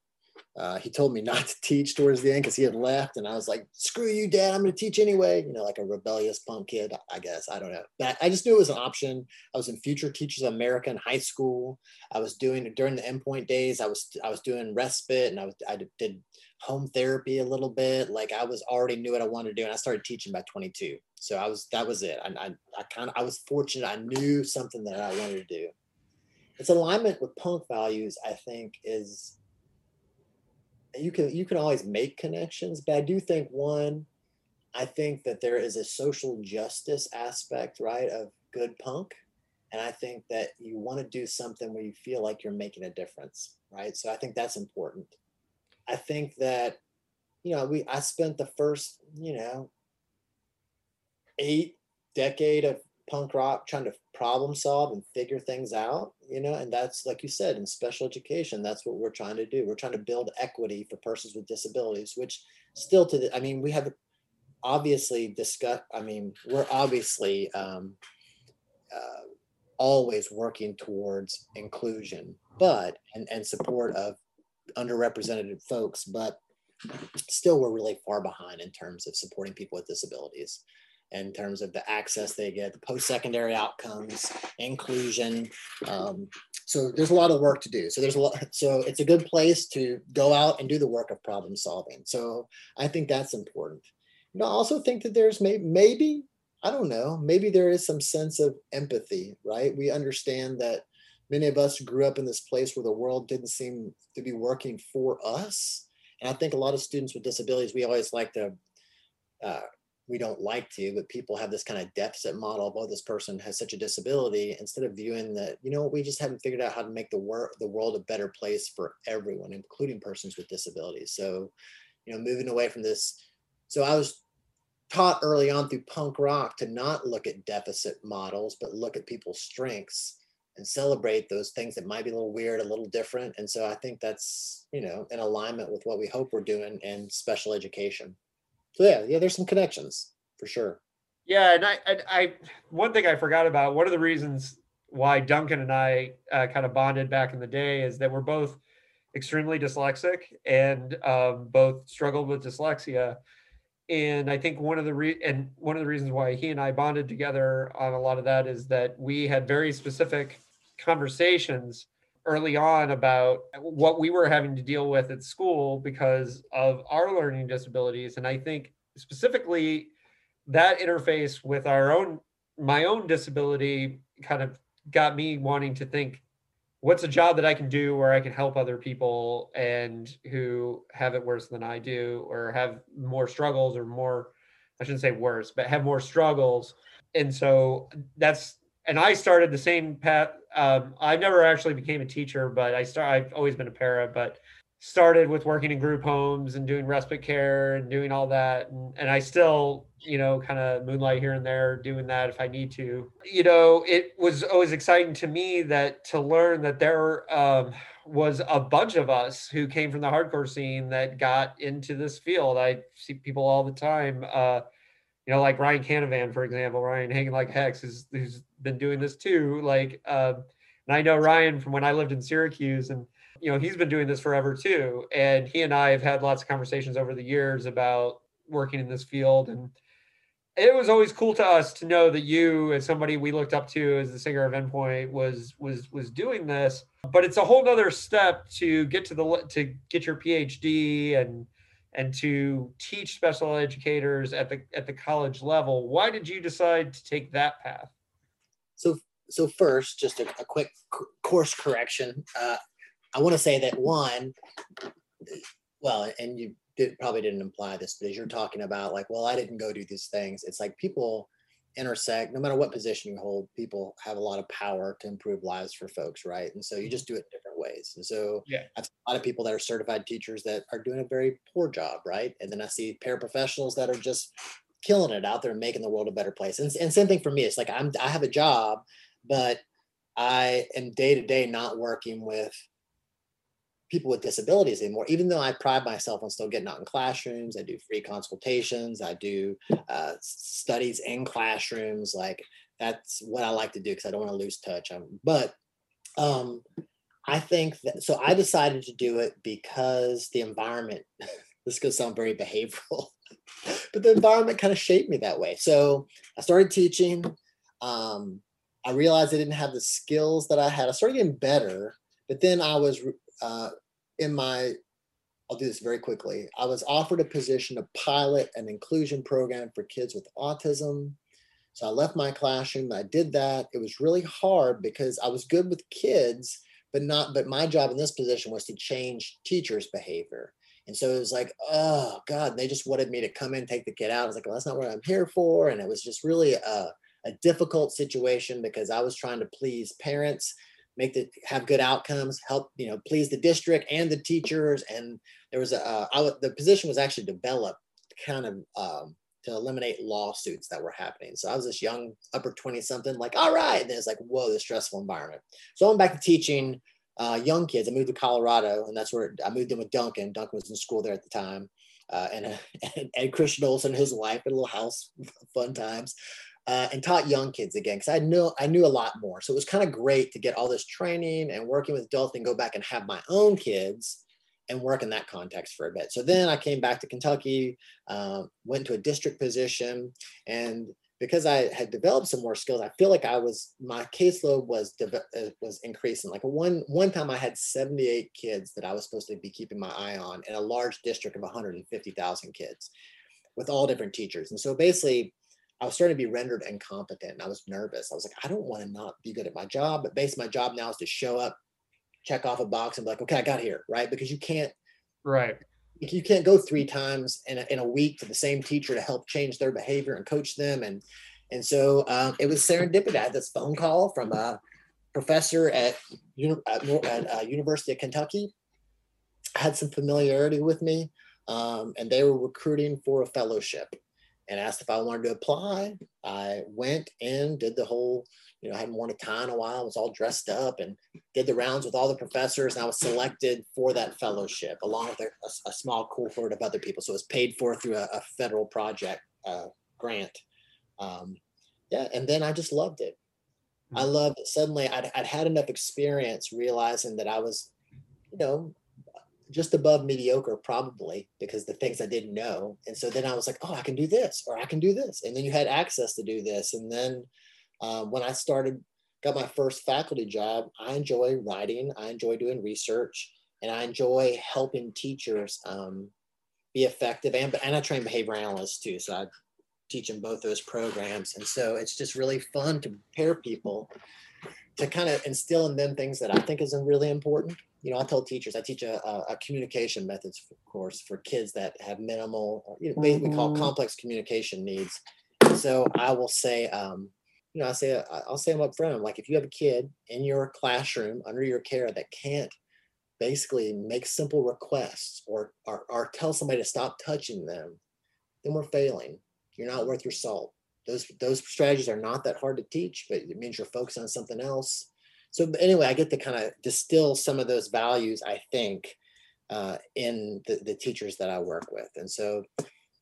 Uh, he told me not to teach towards the end because he had left, and I was like, "Screw you, Dad! I'm going to teach anyway." You know, like a rebellious punk kid, I guess. I don't know, but I just knew it was an option. I was in Future Teachers of America in high school. I was doing during the endpoint days. I was I was doing respite, and I was I did home therapy a little bit. Like I was already knew what I wanted to do, and I started teaching by 22. So I was that was it. I I, I kind of I was fortunate. I knew something that I wanted to do its alignment with punk values, I think, is you can you can always make connections, but I do think one, I think that there is a social justice aspect, right, of good punk. And I think that you want to do something where you feel like you're making a difference, right? So I think that's important. I think that, you know, we I spent the first, you know, eight decade of punk rock trying to problem solve and figure things out you know and that's like you said in special education that's what we're trying to do. We're trying to build equity for persons with disabilities which still to the i mean we have obviously discussed i mean we're obviously um, uh, always working towards inclusion but and, and support of underrepresented folks but still we're really far behind in terms of supporting people with disabilities in terms of the access they get, the post-secondary outcomes, inclusion. Um, so there's a lot of work to do. So there's a lot. So it's a good place to go out and do the work of problem solving. So I think that's important. You know, I also think that there's maybe maybe I don't know maybe there is some sense of empathy, right? We understand that many of us grew up in this place where the world didn't seem to be working for us. And I think a lot of students with disabilities, we always like to uh, we don't like to, but people have this kind of deficit model of, oh, this person has such a disability, instead of viewing that, you know, we just haven't figured out how to make the world the world a better place for everyone, including persons with disabilities. So, you know, moving away from this. So I was taught early on through punk rock to not look at deficit models, but look at people's strengths and celebrate those things that might be a little weird, a little different. And so I think that's, you know, in alignment with what we hope we're doing in special education so yeah, yeah, there's some connections for sure. Yeah, and I, I, I one thing I forgot about one of the reasons why Duncan and I uh, kind of bonded back in the day is that we're both extremely dyslexic and um, both struggled with dyslexia. And I think one of the re- and one of the reasons why he and I bonded together on a lot of that is that we had very specific conversations early on about what we were having to deal with at school because of our learning disabilities. And i think specifically that interface with our own my own disability kind of got me wanting to think what's a job that i can do where i can help other people and who have it worse than i do or have more struggles or more i shouldn't say worse but have more struggles. And so that's and I started the same path um, I've never actually became a teacher, but I start. I've always been a para, but started with working in group homes and doing respite care and doing all that, and, and I still, you know, kind of moonlight here and there doing that if I need to. You know, it was always exciting to me that to learn that there um, was a bunch of us who came from the hardcore scene that got into this field. I see people all the time. Uh, you know, like Ryan Canavan, for example, Ryan hanging like hex who's been doing this too. Like, uh, and I know Ryan from when I lived in Syracuse, and you know he's been doing this forever too. And he and I have had lots of conversations over the years about working in this field, and it was always cool to us to know that you, as somebody we looked up to as the singer of Endpoint, was was was doing this. But it's a whole nother step to get to the to get your PhD and and to teach special educators at the at the college level. Why did you decide to take that path? So so first, just a, a quick course correction. Uh, I want to say that one, well, and you did, probably didn't imply this, but as you're talking about, like, well, I didn't go do these things. It's like people intersect no matter what position you hold people have a lot of power to improve lives for folks right and so you just do it different ways and so yeah i've a lot of people that are certified teachers that are doing a very poor job right and then i see paraprofessionals that are just killing it out there and making the world a better place and, and same thing for me it's like i'm i have a job but i am day to day not working with people with disabilities anymore, even though I pride myself on still getting out in classrooms. I do free consultations, I do uh, studies in classrooms. Like that's what I like to do because I don't want to lose touch. Um, but um, I think that so I decided to do it because the environment, this could sound very behavioral, but the environment kind of shaped me that way. So I started teaching. Um, I realized I didn't have the skills that I had. I started getting better, but then I was uh, in my, I'll do this very quickly. I was offered a position to pilot an inclusion program for kids with autism. So I left my classroom. I did that. It was really hard because I was good with kids, but not. But my job in this position was to change teachers' behavior. And so it was like, oh God, they just wanted me to come in, take the kid out. I was like, well, that's not what I'm here for. And it was just really a, a difficult situation because I was trying to please parents make the have good outcomes, help you know please the district and the teachers. And there was a uh, I, the position was actually developed kind of um, to eliminate lawsuits that were happening. So I was this young upper 20 something, like, all right. And then it's like, whoa, this stressful environment. So I'm back to teaching uh, young kids. I moved to Colorado and that's where I moved in with Duncan. Duncan was in school there at the time. Uh, and, and, and Christian Olson, his wife, a little house, fun times uh, and taught young kids again because I knew I knew a lot more. So it was kind of great to get all this training and working with adults and go back and have my own kids and work in that context for a bit. So then I came back to Kentucky, uh, went to a district position, and because I had developed some more skills, I feel like I was my caseload was uh, was increasing. Like one one time, I had 78 kids that I was supposed to be keeping my eye on in a large district of 150,000 kids, with all different teachers. And so basically, I was starting to be rendered incompetent. And I was nervous. I was like, I don't want to not be good at my job. But basically, my job now is to show up, check off a box, and be like, okay, I got here, right? Because you can't, right? You can't go three times in a, in a week to the same teacher to help change their behavior and coach them. And and so um, it was serendipity. I had this phone call from a professor at, at, at uh, University of Kentucky. Had some familiarity with me, um, and they were recruiting for a fellowship and asked if I wanted to apply. I went and did the whole, you know, I hadn't worn a tie in a while, I was all dressed up and did the rounds with all the professors. And I was selected for that fellowship along with a, a small cohort of other people. So it was paid for through a, a federal project uh, grant. Um, yeah, and then I just loved it. I hmm. loved it. Suddenly I'd, I'd had enough experience realizing that I was, you know, just above mediocre probably because the things I didn't know. And so then I was like, oh, I can do this or I can do this. And then you had access to do this. And then um, when I started, got my first faculty job, I enjoy writing, I enjoy doing research, and I enjoy helping teachers um, be effective. And, and I train behavior analysts too. So I teach in both those programs. And so it's just really fun to prepare people to kind of instill in them things that I think is really important you know, I tell teachers, I teach a, a, communication methods course for kids that have minimal, you know, mm-hmm. we call complex communication needs. So I will say, um, you know, I say I'll say them up front. I'm like, if you have a kid in your classroom under your care that can't basically make simple requests or, or, or tell somebody to stop touching them, then we're failing. You're not worth your salt. Those those strategies are not that hard to teach, but it means you're focused on something else. So anyway, I get to kind of distill some of those values, I think, uh, in the, the teachers that I work with. And so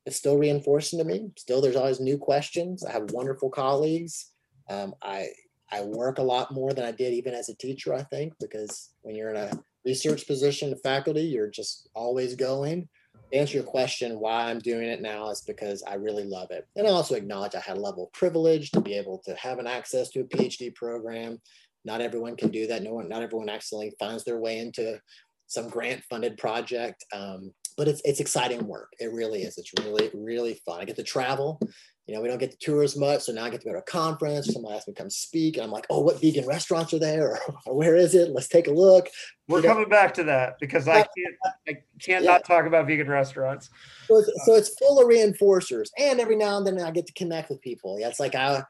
it's still reinforcing to me. Still, there's always new questions. I have wonderful colleagues. Um, I I work a lot more than I did even as a teacher, I think, because when you're in a research position, faculty, you're just always going. To answer your question, why I'm doing it now is because I really love it. And I also acknowledge I had a level of privilege to be able to have an access to a PhD program. Not everyone can do that. No one, not everyone actually finds their way into some grant funded project. Um, but it's it's exciting work. It really is. It's really really fun. I get to travel. You know, we don't get to tour as much, so now I get to go to a conference. Somebody asks me to come speak, and I'm like, "Oh, what vegan restaurants are there? Or, or where is it? Let's take a look." We're you coming know, back to that because I can't I can't yeah. not talk about vegan restaurants. So it's, so it's full of reinforcers, and every now and then I get to connect with people. Yeah, it's like I,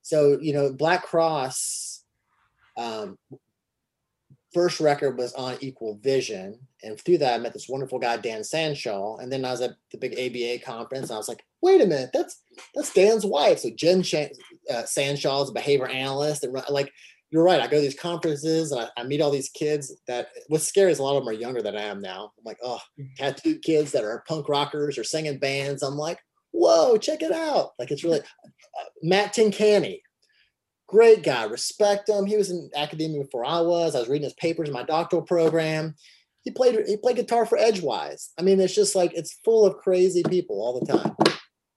so you know, Black Cross. Um, first record was on Equal Vision. And through that, I met this wonderful guy, Dan Sanshaw. And then I was at the big ABA conference. And I was like, wait a minute, that's that's Dan's wife. So Jen Sh- uh, Sanshaw is a behavior analyst. And like, you're right. I go to these conferences and I, I, meet all these kids that what's scary is a lot of them are younger than I am now. I'm like, oh, tattooed kids that are punk rockers or singing bands. I'm like, whoa, check it out. Like it's really uh, Matt Tincani great guy, respect him. He was in academia before I was. I was reading his papers in my doctoral program. He played he played guitar for Edgewise. I mean, it's just like it's full of crazy people all the time.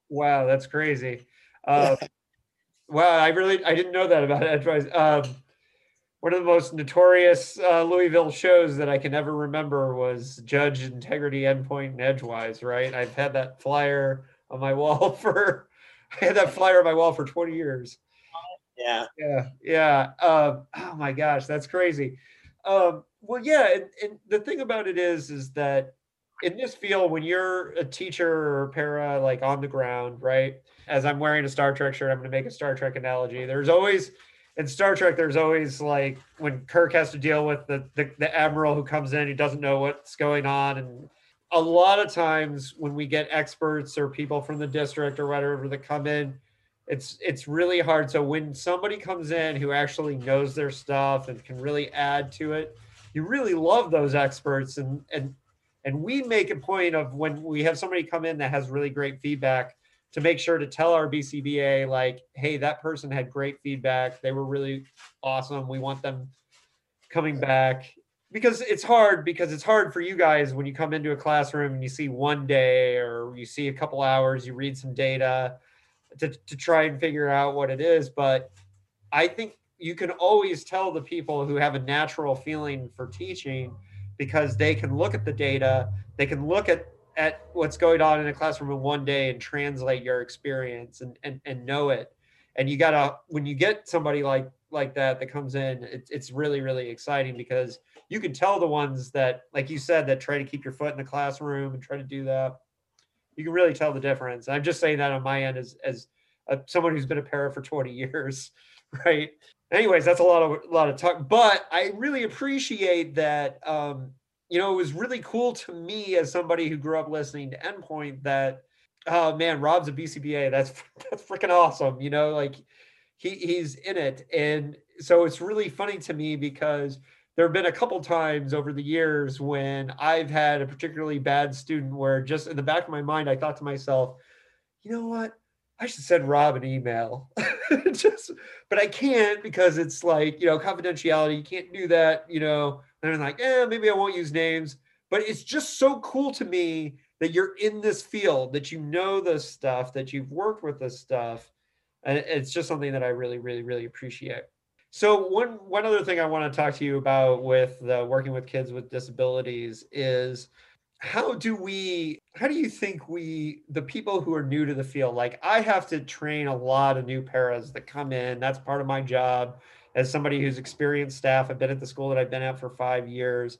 Wow, that's crazy. Uh, wow, I really I didn't know that about Edgewise. Um, one of the most notorious uh, Louisville shows that I can ever remember was Judge Integrity Endpoint and Edgewise. Right, I've had that flyer on my wall for I had that flyer on my wall for 20 years. Yeah. Yeah. Yeah. Um, oh my gosh, that's crazy. Um, well, yeah, and, and the thing about it is, is that in this field, when you're a teacher or para, like on the ground, right? As I'm wearing a Star Trek shirt, I'm going to make a Star Trek analogy. There's always in Star Trek, there's always like when Kirk has to deal with the, the, the admiral who comes in, he doesn't know what's going on, and a lot of times when we get experts or people from the district or whatever that come in, it's it's really hard. So when somebody comes in who actually knows their stuff and can really add to it, you really love those experts and and and we make a point of when we have somebody come in that has really great feedback to make sure to tell our BCBA like, hey, that person had great feedback. They were really awesome. We want them coming back because it's hard because it's hard for you guys when you come into a classroom and you see one day or you see a couple hours, you read some data to, to try and figure out what it is. But I think you can always tell the people who have a natural feeling for teaching because they can look at the data, they can look at at what's going on in a classroom in one day and translate your experience and and, and know it. And you gotta when you get somebody like like that that comes in, it's it's really really exciting because you can tell the ones that, like you said, that try to keep your foot in the classroom and try to do that you can really tell the difference. I'm just saying that on my end as as a, someone who's been a para for 20 years, right? Anyways, that's a lot of a lot of talk, but I really appreciate that. Um, you know, it was really cool to me as somebody who grew up listening to Endpoint that, oh man, Rob's a BCBA. That's that's freaking awesome. You know, like he he's in it, and so it's really funny to me because there have been a couple times over the years when I've had a particularly bad student where just in the back of my mind, I thought to myself, you know what? I should send Rob an email. just, but I can't because it's like, you know, confidentiality. You can't do that, you know. And I'm like, eh, maybe I won't use names. But it's just so cool to me that you're in this field, that you know this stuff, that you've worked with this stuff. And it's just something that I really, really, really appreciate. So one one other thing I want to talk to you about with the working with kids with disabilities is how do we how do you think we the people who are new to the field like I have to train a lot of new paras that come in. That's part of my job. As somebody who's experienced staff I've been at the school that I've been at for 5 years.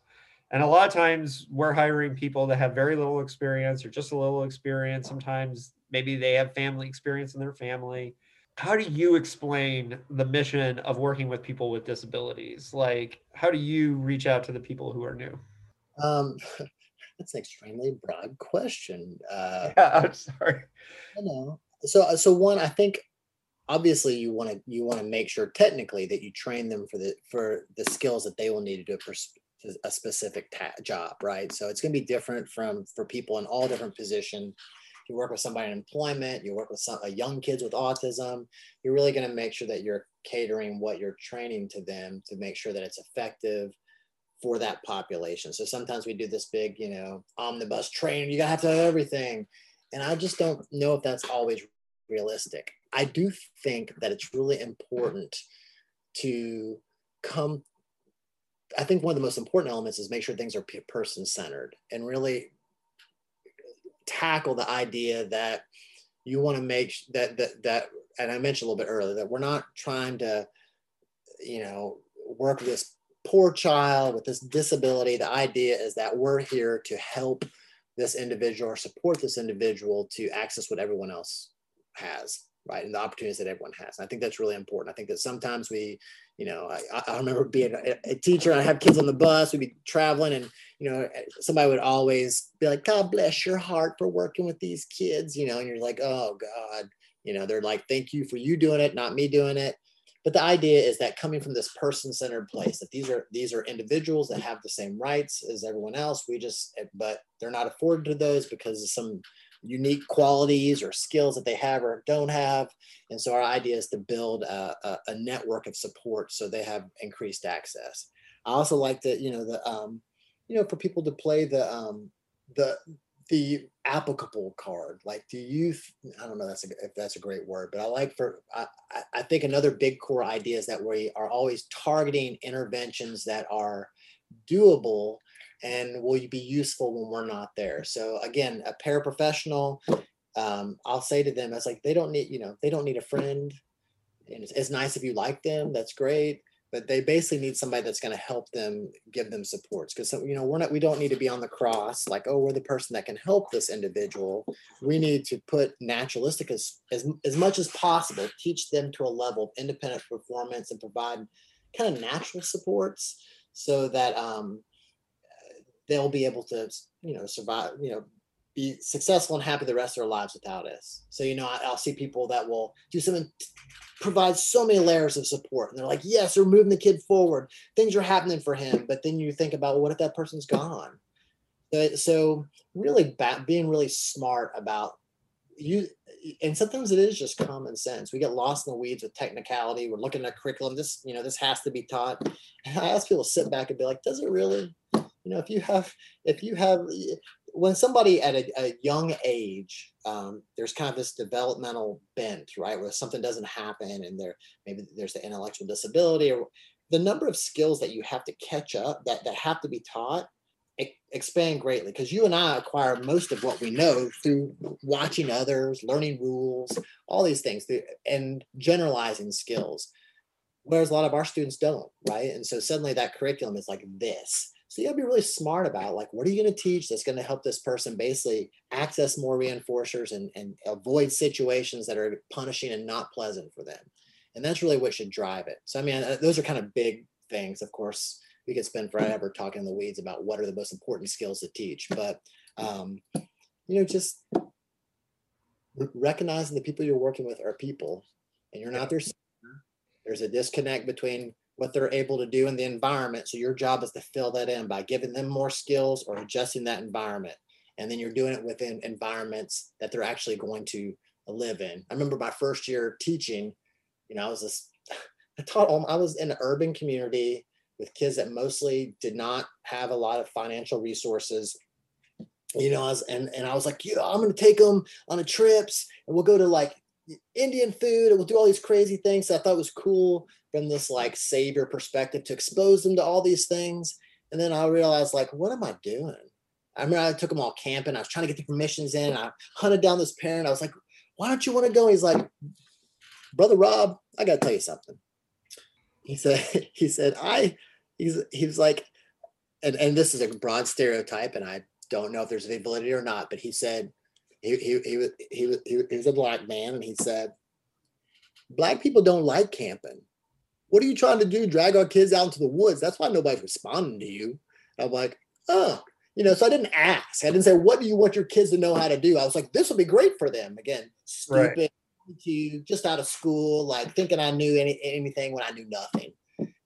And a lot of times we're hiring people that have very little experience or just a little experience. Sometimes maybe they have family experience in their family how do you explain the mission of working with people with disabilities? Like, how do you reach out to the people who are new? Um, that's an extremely broad question. Uh, yeah, I'm sorry. I know. So, so one, I think obviously you want to you want to make sure technically that you train them for the for the skills that they will need to do a, a specific ta- job, right? So it's going to be different from for people in all different positions you work with somebody in employment, you work with some uh, young kids with autism, you're really going to make sure that you're catering what you're training to them to make sure that it's effective for that population. So sometimes we do this big, you know, omnibus training, you gotta have to have everything. And I just don't know if that's always realistic. I do think that it's really important to come. I think one of the most important elements is make sure things are person centered and really tackle the idea that you want to make that that that and I mentioned a little bit earlier that we're not trying to you know work with this poor child with this disability. The idea is that we're here to help this individual or support this individual to access what everyone else has right? And the opportunities that everyone has. And i think that's really important. I think that sometimes we you know i, I remember being a, teacher i have kids on the bus we'd be traveling and you know somebody would always be like god bless your heart for working with these kids you know and you're like oh god you know they're like thank you for you doing it not me doing it. But the idea is that coming from this person-centered place that these are these are individuals that have the same rights as everyone else we just but they're not afforded to those because of some unique qualities or skills that they have or don't have. And so our idea is to build a, a, a network of support so they have increased access. I also like that, you know, the, um, you know, for people to play the, um, the, the applicable card. Like, do you, I don't know that's a, if that's a great word, but I like for, I, I think another big core idea is that we are always targeting interventions that are doable and will you be useful when we're not there? So again a paraprofessional um, i'll say to them it's like they don't need you know they don't need a friend and it's, it's nice if you like them that's great but they basically need somebody that's going to help them give them supports because you know we're not we don't need to be on the cross like oh we're the person that can help this individual. We need to put naturalistic as, as, as much as possible teach them to a level of independent performance and provide kind of natural supports so that um, they'll be able to, you know, survive, you know, be successful and happy the rest of their lives without us. So, you know, I, will see people that will do something, provide so many layers of support. And they're like, yes, we're moving the kid forward. Things are happening for him. But then you think about, well, what if that person's gone? So, really ba- being really smart about you and sometimes it is just common sense we get lost in the weeds with technicality we're looking at curriculum this you know this has to be taught and i ask people to sit back and be like does it really you know if you have if you have when somebody at a, a young age um, there's kind of this developmental bent right where something doesn't happen and there maybe there's the intellectual disability or the number of skills that you have to catch up that that have to be taught expand greatly because you and I acquire most of what we know through watching others, learning rules, all these things, and generalizing skills. Whereas a lot of our students don't, right? And so suddenly that curriculum is like this. So you gotta be really smart about like, what are you gonna teach that's gonna help this person basically access more reinforcers and, and avoid situations that are punishing and not pleasant for them. And that's really what should drive it. So, I mean, uh, those are kind of big things, of course we could spend forever talking in the weeds about what are the most important skills to teach. But um, you know, just recognizing the people you're working with are people, and you're not their. There's a disconnect between what they're able to do in the environment. So your job is to fill that in by giving them more skills or adjusting that environment. And then you're doing it within environments that they're actually going to live in. I remember my first year teaching, you know, I was this, I taught, I was in an urban community with kids that mostly did not have a lot of financial resources you know I was, and, and i was like yeah i'm going to take them on a trips and we'll go to like indian food and we'll do all these crazy things so i thought was cool from this like savior perspective to expose them to all these things. And then i realized like what am i doing? I remember i took them all camping i was trying to get the permissions in i hunted down this parent i was like why don't you want to go? He's like brother rob i gotta tell you something. He said he said i he's he was like, and and this is a broad stereotype, and I don't know if there's any validity or not, but he said he he he was he was he was a black man, and he said black people don't like camping. What are you trying to do? Drag our kids out into the woods? That's why nobody's responding to you. And I'm like, oh, you know, so I didn't ask. I didn't say, what do you want your kids to know how to do? I was like, this would be great for them. Again, stupid, right. to just out of school, like thinking I knew any, anything when I knew nothing.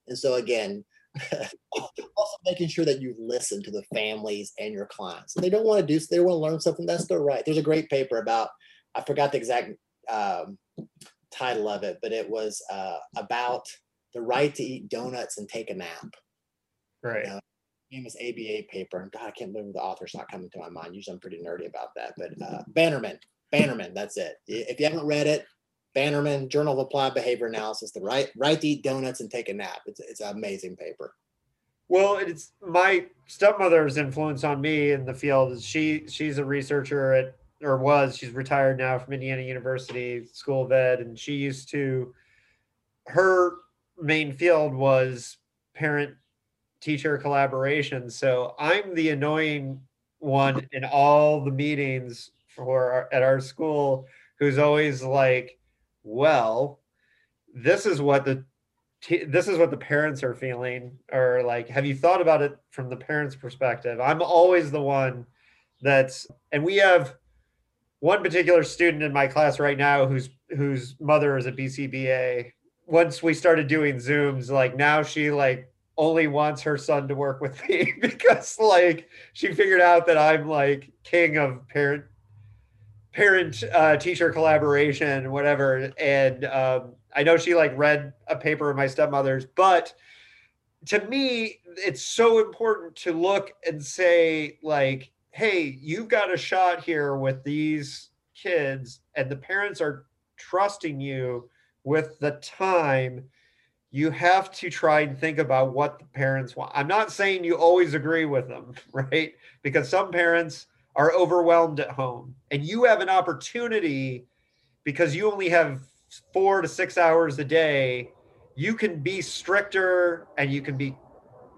And so again, also making sure that you listen to the families and your clients. And they don't want to do, they want to learn something. That's their right. There's a great paper about, I forgot the exact um, title of it, but it was uh, about the right to eat donuts and take a nap. Right. You know, famous ABA paper, and God, I can't remember the author's not coming to my mind. Usually, I'm pretty nerdy about that. But uh, Bannerman, Bannerman, that's it. If you haven't read it, Bannerman, Journal of Applied Behavior Analysis, the right right to eat donuts and take a nap. It's it's an amazing paper. Well, it's my stepmother's influence on me in the field she she's a researcher at or was she's retired now from Indiana University School of Ed, and she used to her main field was parent teacher collaboration. So I'm the annoying one in all the meetings for our, at our school who's always like, well, this is what the this is what the parents are feeling or like have you thought about it from the parents perspective? I'm always the one that's and we have one particular student in my class right now whose whose mother is a bcba once we started doing zooms like now she like only wants her son to work with me because like she figured out that i'm like king of parent parent uh, teacher collaboration whatever and um, i know she like read a paper of my stepmother's but to me it's so important to look and say like hey you've got a shot here with these kids and the parents are trusting you with the time, you have to try and think about what the parents want. I'm not saying you always agree with them, right? Because some parents are overwhelmed at home and you have an opportunity because you only have four to six hours a day you can be stricter and you can be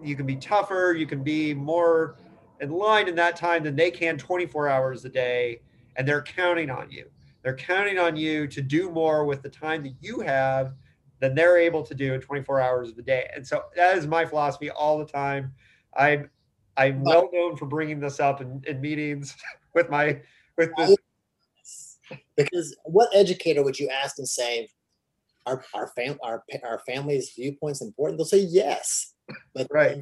you can be tougher you can be more in line in that time than they can 24 hours a day and they're counting on you they're counting on you to do more with the time that you have than they're able to do in 24 hours of the day. And so that is my philosophy all the time. I'm I'm well known for bringing this up in, in meetings with my with this. Because what educator would you ask and say, our our fam our our family's viewpoints important? They'll say yes, but right.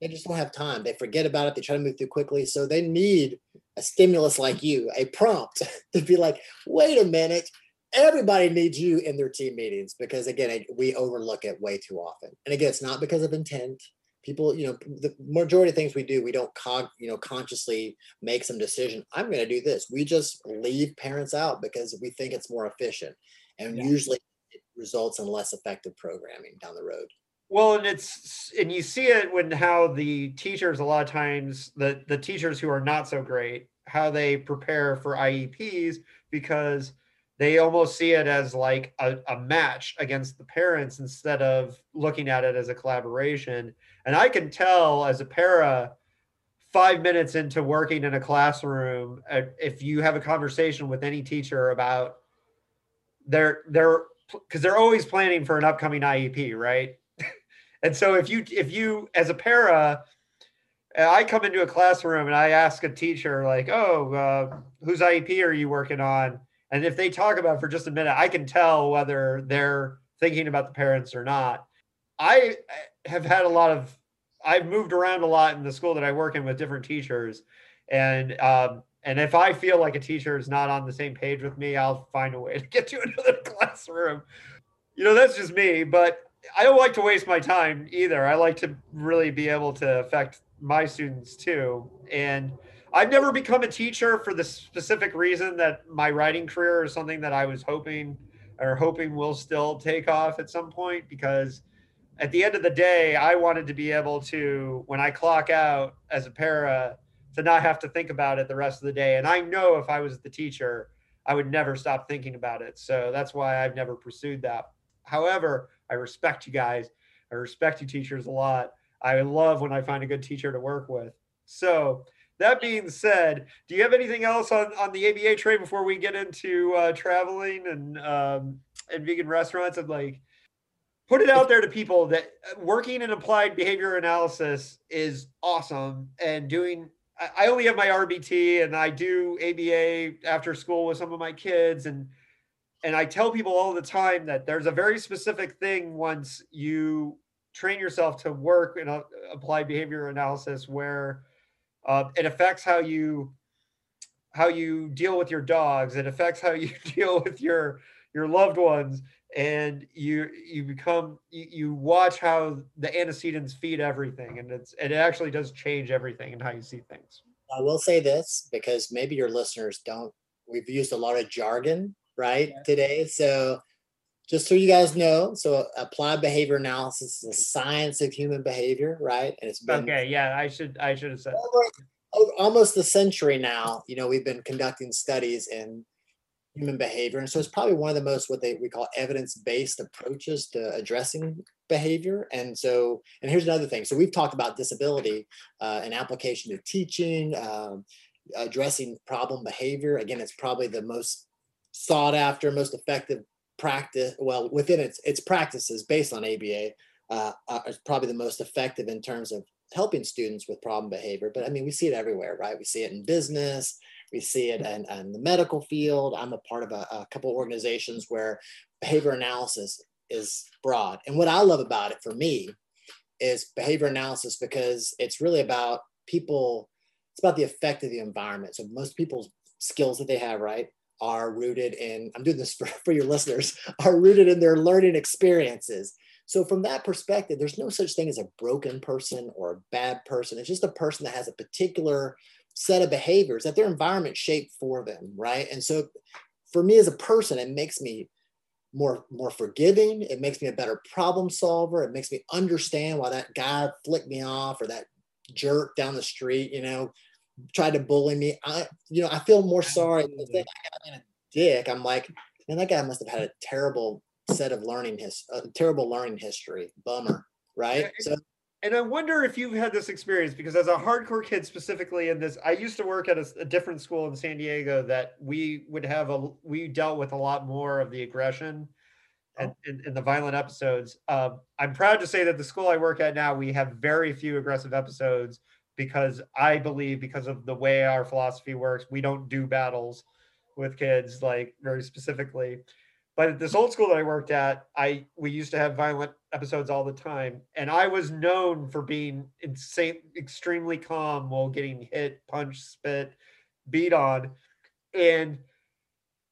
They just don't have time. They forget about it. They try to move through quickly. So they need a stimulus like you, a prompt to be like, wait a minute, everybody needs you in their team meetings because again, we overlook it way too often. And again, it's not because of intent. People, you know, the majority of things we do, we don't con, you know, consciously make some decision. I'm going to do this. We just leave parents out because we think it's more efficient, and yeah. usually it results in less effective programming down the road. Well, and it's and you see it when how the teachers a lot of times the the teachers who are not so great how they prepare for IEPs because they almost see it as like a, a match against the parents instead of looking at it as a collaboration. And I can tell as a para, five minutes into working in a classroom, uh, if you have a conversation with any teacher about their their because they're always planning for an upcoming IEP, right? And so if you if you as a para, I come into a classroom and I ask a teacher like, "Oh, uh, whose IEP are you working on?" And if they talk about for just a minute, I can tell whether they're thinking about the parents or not. I have had a lot of I've moved around a lot in the school that I work in with different teachers, and um, and if I feel like a teacher is not on the same page with me, I'll find a way to get to another classroom. You know, that's just me, but I don't like to waste my time either. I like to really be able to affect my students too. And I've never become a teacher for the specific reason that my writing career is something that I was hoping or hoping will still take off at some point because at the end of the day, I wanted to be able to, when I clock out as a para, to not have to think about it the rest of the day. And I know if I was the teacher, I would never stop thinking about it. So that's why I've never pursued that. However, I respect you guys. I respect you teachers a lot. I love when I find a good teacher to work with. So, that being said, do you have anything else on, on the ABA trade before we get into uh, traveling and um, and vegan restaurants? And like put it out there to people that uh, working in applied behavior analysis is awesome and doing I only have my RBT and I do ABA after school with some of my kids and and I tell people all the time that there's a very specific thing once you train yourself to work in a, applied behavior analysis where uh, it affects how you how you deal with your dogs. It affects how you deal with your your loved ones. And you you become you, you watch how the antecedents feed everything. And it's it actually does change everything and how you see things. I will say this because maybe your listeners don't we've used a lot of jargon right yeah. today. So just so you guys know, so applied behavior analysis is a science of human behavior, right? And it's been okay. Yeah, I should I should have said over, almost a century now. You know, we've been conducting studies in human behavior, and so it's probably one of the most what they we call evidence based approaches to addressing behavior. And so, and here's another thing. So we've talked about disability uh, and application to teaching, um, addressing problem behavior. Again, it's probably the most sought after, most effective practice well within its its practices based on ABA uh, is probably the most effective in terms of helping students with problem behavior. But I mean, we see it everywhere, right? We see it in business, we see it in, in the medical field. I'm a part of a, a couple organizations where behavior analysis is broad. And what I love about it for me is behavior analysis because it's really about people, it's about the effect of the environment. So most people's skills that they have, right? Are rooted in, I'm doing this for, for your listeners, are rooted in their learning experiences. So, from that perspective, there's no such thing as a broken person or a bad person. It's just a person that has a particular set of behaviors that their environment shaped for them, right? And so, for me as a person, it makes me more more forgiving it makes me a better problem solver it makes me understand why that guy flicked me off or that jerk down the street you know tried to bully me. I, you know, I feel more sorry. I a dick, I'm like, man, that guy must have had a terrible set of learning his, a terrible learning history. Bummer, right? And, so, and I wonder if you've had this experience because as a hardcore kid, specifically in this, I used to work at a, a different school in San Diego that we would have a, we dealt with a lot more of the aggression. And in, in, the violent episodes, um, I'm proud to say that the school I work at now, we have very few aggressive episodes because I believe because of the way our philosophy works, we don't do battles with kids like very specifically. But at this old school that I worked at, I we used to have violent episodes all the time, and I was known for being insane, extremely calm while getting hit, punched, spit, beat on, and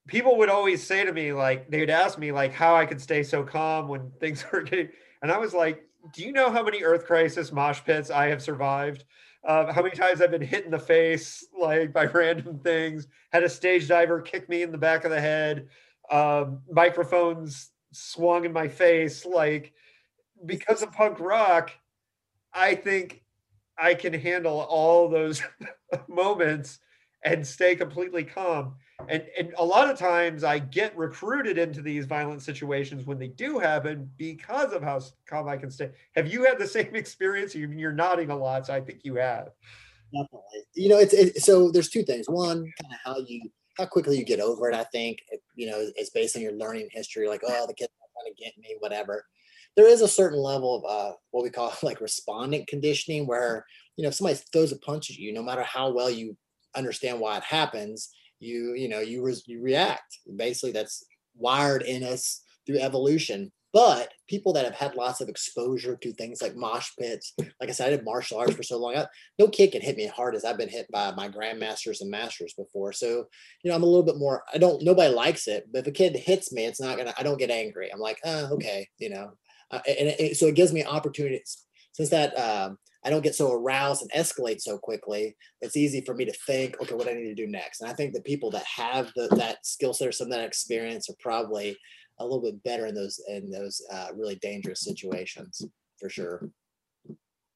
people would always say to me like they'd ask me like how I could stay so calm when things were getting, and I was like, "Do you know how many Earth Crisis mosh pits I have survived?" Uh, how many times I've been hit in the face like by random things. Had a stage diver kick me in the back of the head. Um, microphones swung in my face. Like because of punk rock, I think I can handle all those moments and stay completely calm and and a lot of times I get recruited into these violent situations when they do happen because of how calm I can stay. Have you had the same experience? You're nodding a lot, so I think you have. Definitely. You know, it's it, so there's two things. One, kind of how you how quickly you get over it. I think you know it's based on your learning history. Like, oh, the kid's trying to get me, whatever. There is a certain level of uh, what we call like respondent conditioning, where you know if somebody throws a punch at you, no matter how well you understand why it happens, you you know you re- you react. Basically that's wired in us through evolution. But people that have had lots of exposure to things like mosh pits like i said i did martial arts for so long I, no kid can hit me as hard as i've been hit by my grandmasters and masters before. So you know i'm a little bit more i don't nobody likes it but if a kid hits me it's not gonna i don't get angry. I'm like oh, okay you know. Uh, and it, so it gives me opportunities. Since that um, I don't get so aroused and escalate so quickly, it's easy for me to think, okay, what I need to do next. And I think the people that have the, that skill set or some of that experience are probably a little bit better in those in those uh, really dangerous situations for sure.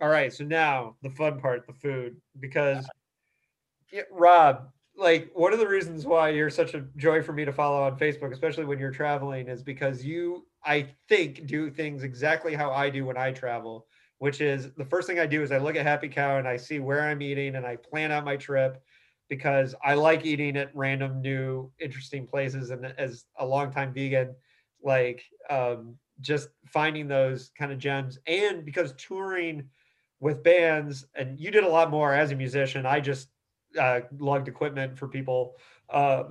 All right, so now the fun part, the food, because yeah, Rob, like one of the reasons why you're such a joy for me to follow on Facebook, especially when you're traveling, is because you, I think, do things exactly how I do when I travel which is the first thing I do is I look at Happy Cow and I see where I'm eating and I plan out my trip because I like eating at random new interesting places. And as a longtime vegan, like um, just finding those kind of gems and because touring with bands and you did a lot more as a musician i just uh, lugged equipment for people uh,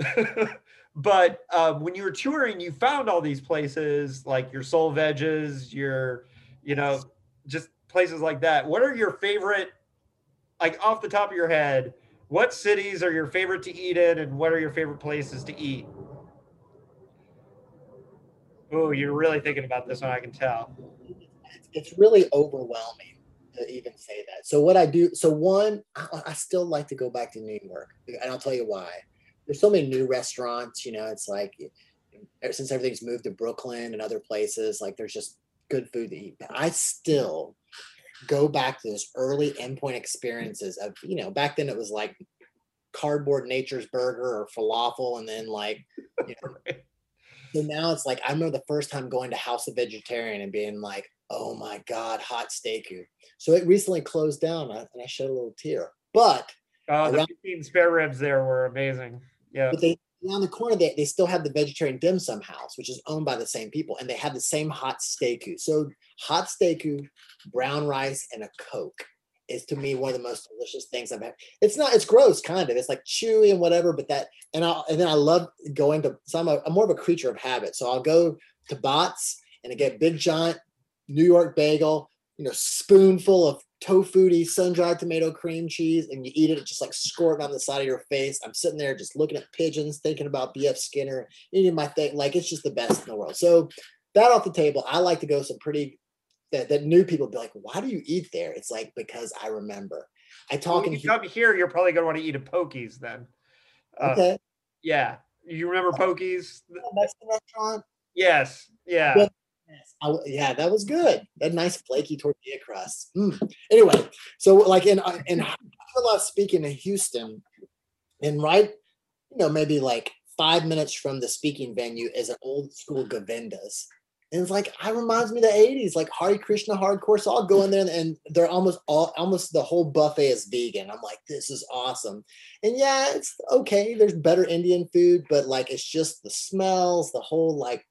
but um, when you were touring you found all these places like your soul veggies, your you know just places like that what are your favorite like off the top of your head what cities are your favorite to eat in and what are your favorite places to eat? Oh you're really thinking about this one i can tell. It's really overwhelming to even say that. So what i do so one I, still like to go back to new york and i'll tell you why. There's so many new restaurants you know it's like since everything's moved to brooklyn and other places like there's just good food to eat. But i still go back to those early endpoint experiences of you know back then it was like cardboard nature's burger or falafel and then like you know, so now it's like i remember the first time going to house of vegetarian and being like oh my god hot steak here. So it recently closed down and i shed a little tear but uh, the 15 spare ribs there were amazing. Yeah. But they around the corner they, they still have the vegetarian dim sum house which is owned by the same people and they have the same hot steak so hot steak brown rice and a coke is to me one of the most delicious things I've had. It's not, it's gross, kind of. It's like chewy and whatever, but that, and I and then I love going to. So I'm, a, I'm more of a creature of habit. So I'll go to Bots and I get big giant New York bagel, you know, spoonful of tofu sun-dried tomato cream cheese, and you eat it, just like squirting on the side of your face. I'm sitting there just looking at pigeons, thinking about BF Skinner, eating my thing. Like it's just the best in the world. So that off the table, I like to go some pretty that, that new people be like, why do you eat there? It's like because I remember. I talk well, you come here, you're probably gonna want to eat a Pokies then. Uh, okay. Yeah. You remember Pokies? Mexican restaurant? Yes. Yeah. Yes. I, yeah, that was good. That nice flaky tortilla crust. Mm. Anyway, so like in uh, in I love speaking in Houston, and right, you know, maybe like five minutes from the speaking venue is an old school Govinda's. And it's like, I reminds me of the 80s, like Hari Krishna hardcore. So I'll go in there and, they're almost all, almost the whole buffet is vegan. I'm like, this is awesome. And yeah, it's okay. There's better Indian food, but like, it's just the smells, the whole like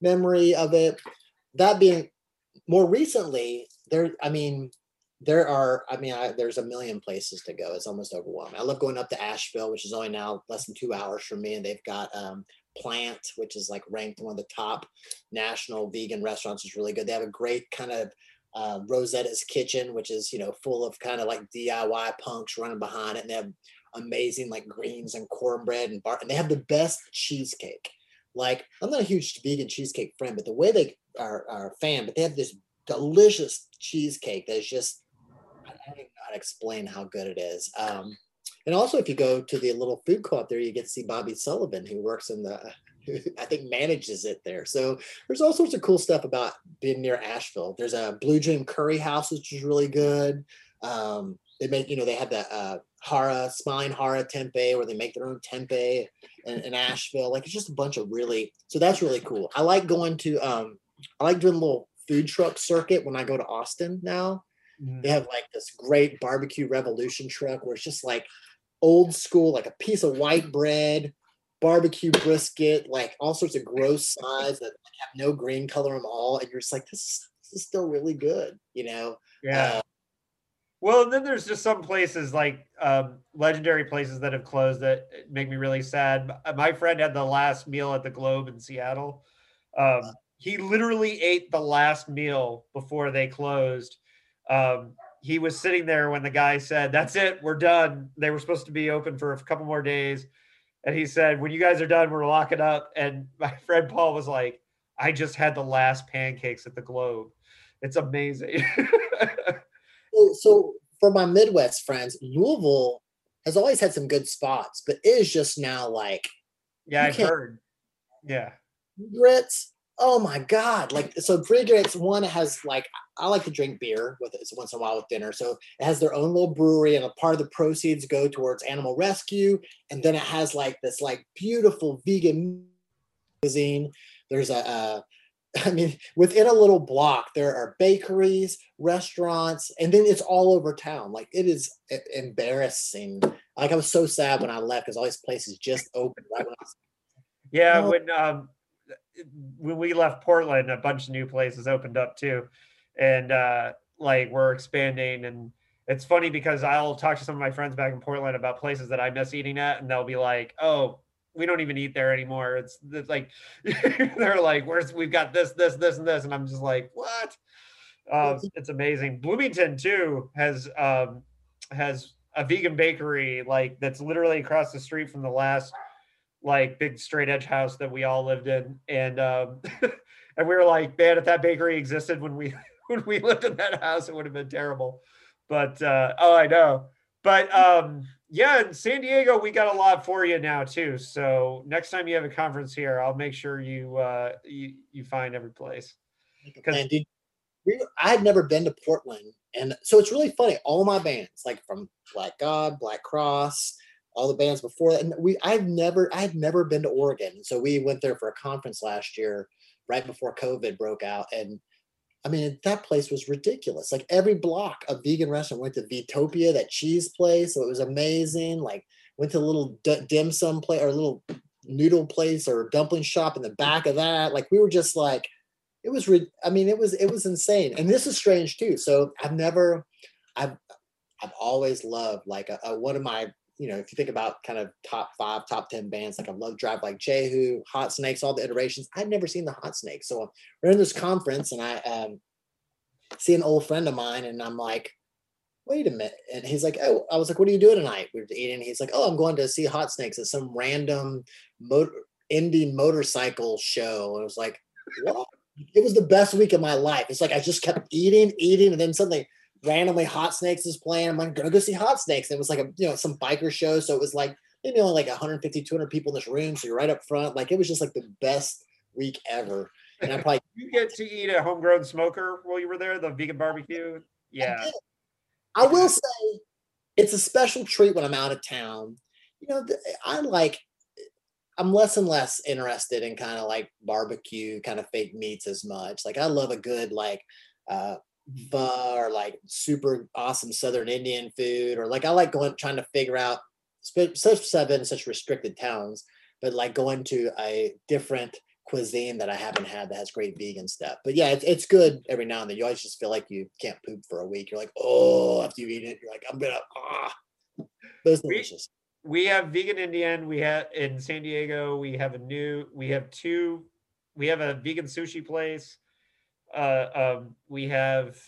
memory of it. That being more recently, there, I mean, there are, I mean, I, there's a million places to go. It's almost overwhelming. I love going up to Asheville, which is only now less than two hours from me. And they've got um, Plant, which is like ranked one of the top national vegan restaurants, is really good. They have a great kind of uh, Rosetta's Kitchen, which is you know full of kind of like DIY punks running behind it, and they have amazing like greens and cornbread and bar, and they have the best cheesecake. Like I'm not a huge vegan cheesecake friend, but the way they are, are a fan, but they have this delicious cheesecake that is just I don't even know how to explain how good it is. Um, and also, if you go to the little food co-op there, you get to see Bobby Sullivan, who works in the, I think manages it there. So there's all sorts of cool stuff about being near Asheville. There's a Blue Dream Curry House, which is really good. Um, they make, you know, they have the uh, Hara, Smiling Hara Tempeh, where they make their own tempeh in, in, Asheville. Like it's just a bunch of really, so that's really cool. I like going to, um, I like doing a little food truck circuit when I go to Austin now. Mm. They have like this great barbecue revolution truck where it's just like old school, like a piece of white bread, barbecue brisket, like all sorts of gross sides that have no green color them all, and you're just like, this, this is still really good, you know? Yeah. Uh, well, and then there's just some places like um, legendary places that have closed that make me really sad. My friend had the last meal at the Globe in Seattle. Um, he literally ate the last meal before they closed. Um, he was sitting there when the guy said, "That's it, we're done." They were supposed to be open for a couple more days, and he said, "When you guys are done, we're locking up." And my friend Paul was like, "I just had the last pancakes at the Globe. It's amazing." so, for my Midwest friends, Louisville has always had some good spots, but is just now like, yeah, I've heard, yeah, grits oh my god like so Friedrichs one has like i like to drink beer with it once in a while with dinner so it has their own little brewery and a part of the proceeds go towards animal rescue and then it has like this like beautiful vegan cuisine. There's a, a I mean, within a little block, there are bakeries, restaurants, and then it's all over town. Like it is embarrassing. Like I was so sad when I left because all these places just opened right when was. Yeah, when um, when we left Portland, a bunch of new places opened up too, and uh, like we're expanding. And it's funny because I'll talk to some of my friends back in Portland about places that I miss eating at, and they'll be like, "Oh, we don't even eat there anymore." It's, it's like they're like, "Where's we've got this, this, this, and this," and I'm just like, "What?" Um, it's amazing. Bloomington too has um, has a vegan bakery like that's literally across the street from the last like big straight edge house that we all lived in and um and we were like man if that bakery existed when we when we lived in that house it would have been terrible but uh oh i know but um yeah in san diego we got a lot for you now too so next time you have a conference here i'll make sure you uh you, you find every place dude, I had never been to Portland, and so it's really funny. All my bands, like from Black God, Black Cross, all the bands before that, and we I've never I had never been to Oregon, so we went there for a conference last year, right before COVID broke out, and I mean that place was ridiculous. Like every block, a vegan restaurant went to Vtopia, that cheese place, so it was amazing. Like went to a little d- dim sum place or a little noodle place or dumpling shop in the back of that. Like we were just like it was re- i mean it was it was insane and this is strange too so i've never i've i've always loved like a, a, one of my you know if you think about kind of top five top 10 bands like i love drive like jehu hot snakes all the iterations i'd never seen the hot snakes. So we're in this conference and i um, see an old friend of mine and i'm like wait a minute. And he's like oh i was like what are you doing tonight? We are eating. He's like oh i'm going to see hot snakes at some random motor indie motorcycle show. And i was like what? It was the best week of my life. It's like I just kept eating, eating, and then suddenly randomly Hot Snakes is playing. I'm like, gonna go see Hot Snakes. And it was like a you know some biker show, so it was like maybe only like 150, 200 people in this room, so you're right up front. Like it was just like the best week ever. And I probably you get to eat a homegrown smoker while you were there, the vegan barbecue. Yeah, I, I will say it's a special treat when I'm out of town. You know, I like I'm less and less interested in kind of like barbecue kind of fake meats as much. Like I love a good like uh pho or like super awesome Southern Indian food, or like I like going trying to figure out such seven such restricted towns, but like going to a different cuisine that I haven't had that has great vegan stuff. But yeah, it's, it's good every now and then. You always just feel like you can't poop for a week. You're like, oh, after you eat it, you're like, I'm gonna ah. Those delicious we have vegan Indian. We have in San Diego. We have a new. We have two. We have a vegan sushi place. Uh, um, we have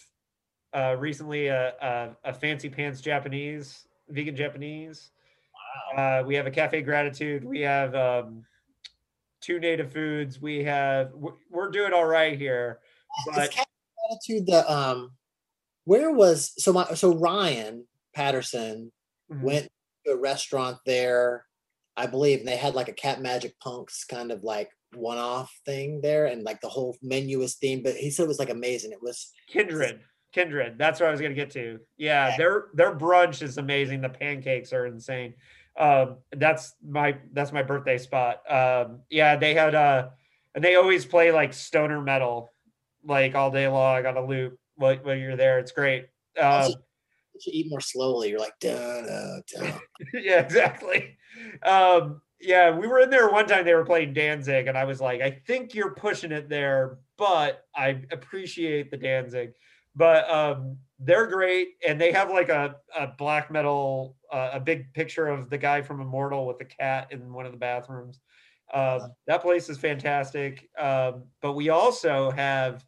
uh, recently a, a, a, fancy pants Japanese vegan Japanese. Wow. Uh, we have a cafe gratitude. We have um, two native foods. We have we're, doing all right here. But cafe gratitude. The um, where was so my so Ryan Patterson mm-hmm. went to a restaurant there, I believe, and they had like a Cat Magic Punks kind of like one-off thing there, and like the whole menu was themed. But he said it was like amazing. It was Kindred. Kindred. That's what I was gonna get to. Yeah, yeah. their their brunch is amazing. The pancakes are insane. Um, that's my that's my birthday spot. Um, yeah, they had uh and they always play like stoner metal like all day long on a loop while, while you're there. It's great. Um, you eat more slowly. You're like, duh, duh, duh. yeah, exactly. Um, yeah, we were in there one time. They were playing Danzig, and I was like, I think you're pushing it there, but I appreciate the Danzig. But um, they're great, and they have like a, a black metal, uh, a big picture of the guy from Immortal with the cat in one of the bathrooms. Um, that place is fantastic. Um, but we also have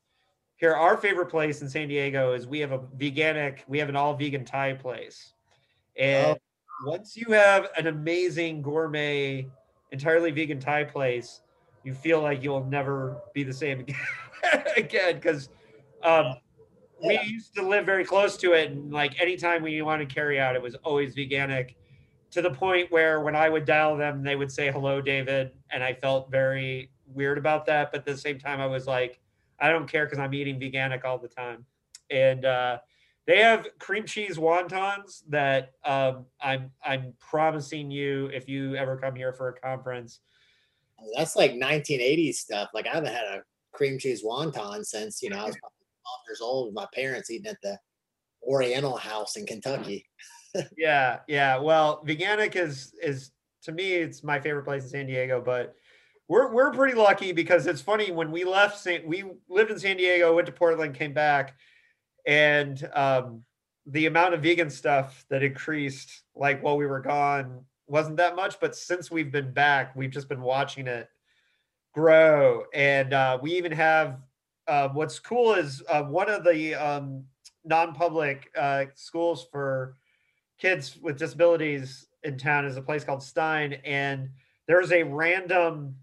here our favorite place in san diego is we have a veganic we have an all vegan thai place and oh. Once you have an amazing gourmet entirely vegan thai place you feel like you'll never be the same again because um, we used to live very close to it and like anytime we wanted to carry out it was always veganic to the point where when i would dial them they would say hello david and i felt very weird about that but at the same time i was like I don't care because I'm eating veganic all the time. And uh, they have cream cheese wontons that um, I'm I'm promising you if you ever come here for a conference. That's like 1980s stuff. Like I haven't had a cream cheese wonton since you know I was 12 years old with my parents eating at the Oriental House in Kentucky. yeah, yeah. Well, veganic is is to me it's my favorite place in San Diego, but we're we're pretty lucky because it's funny when we left San, we lived in San Diego, went to Portland, came back, and um, the amount of vegan stuff that increased like while we were gone wasn't that much, but since we've been back, we've just been watching it grow, and uh, we even have. Uh, what's cool is uh, one of the um, non-public uh, schools for kids with disabilities in town is a place called Stein, and there's a random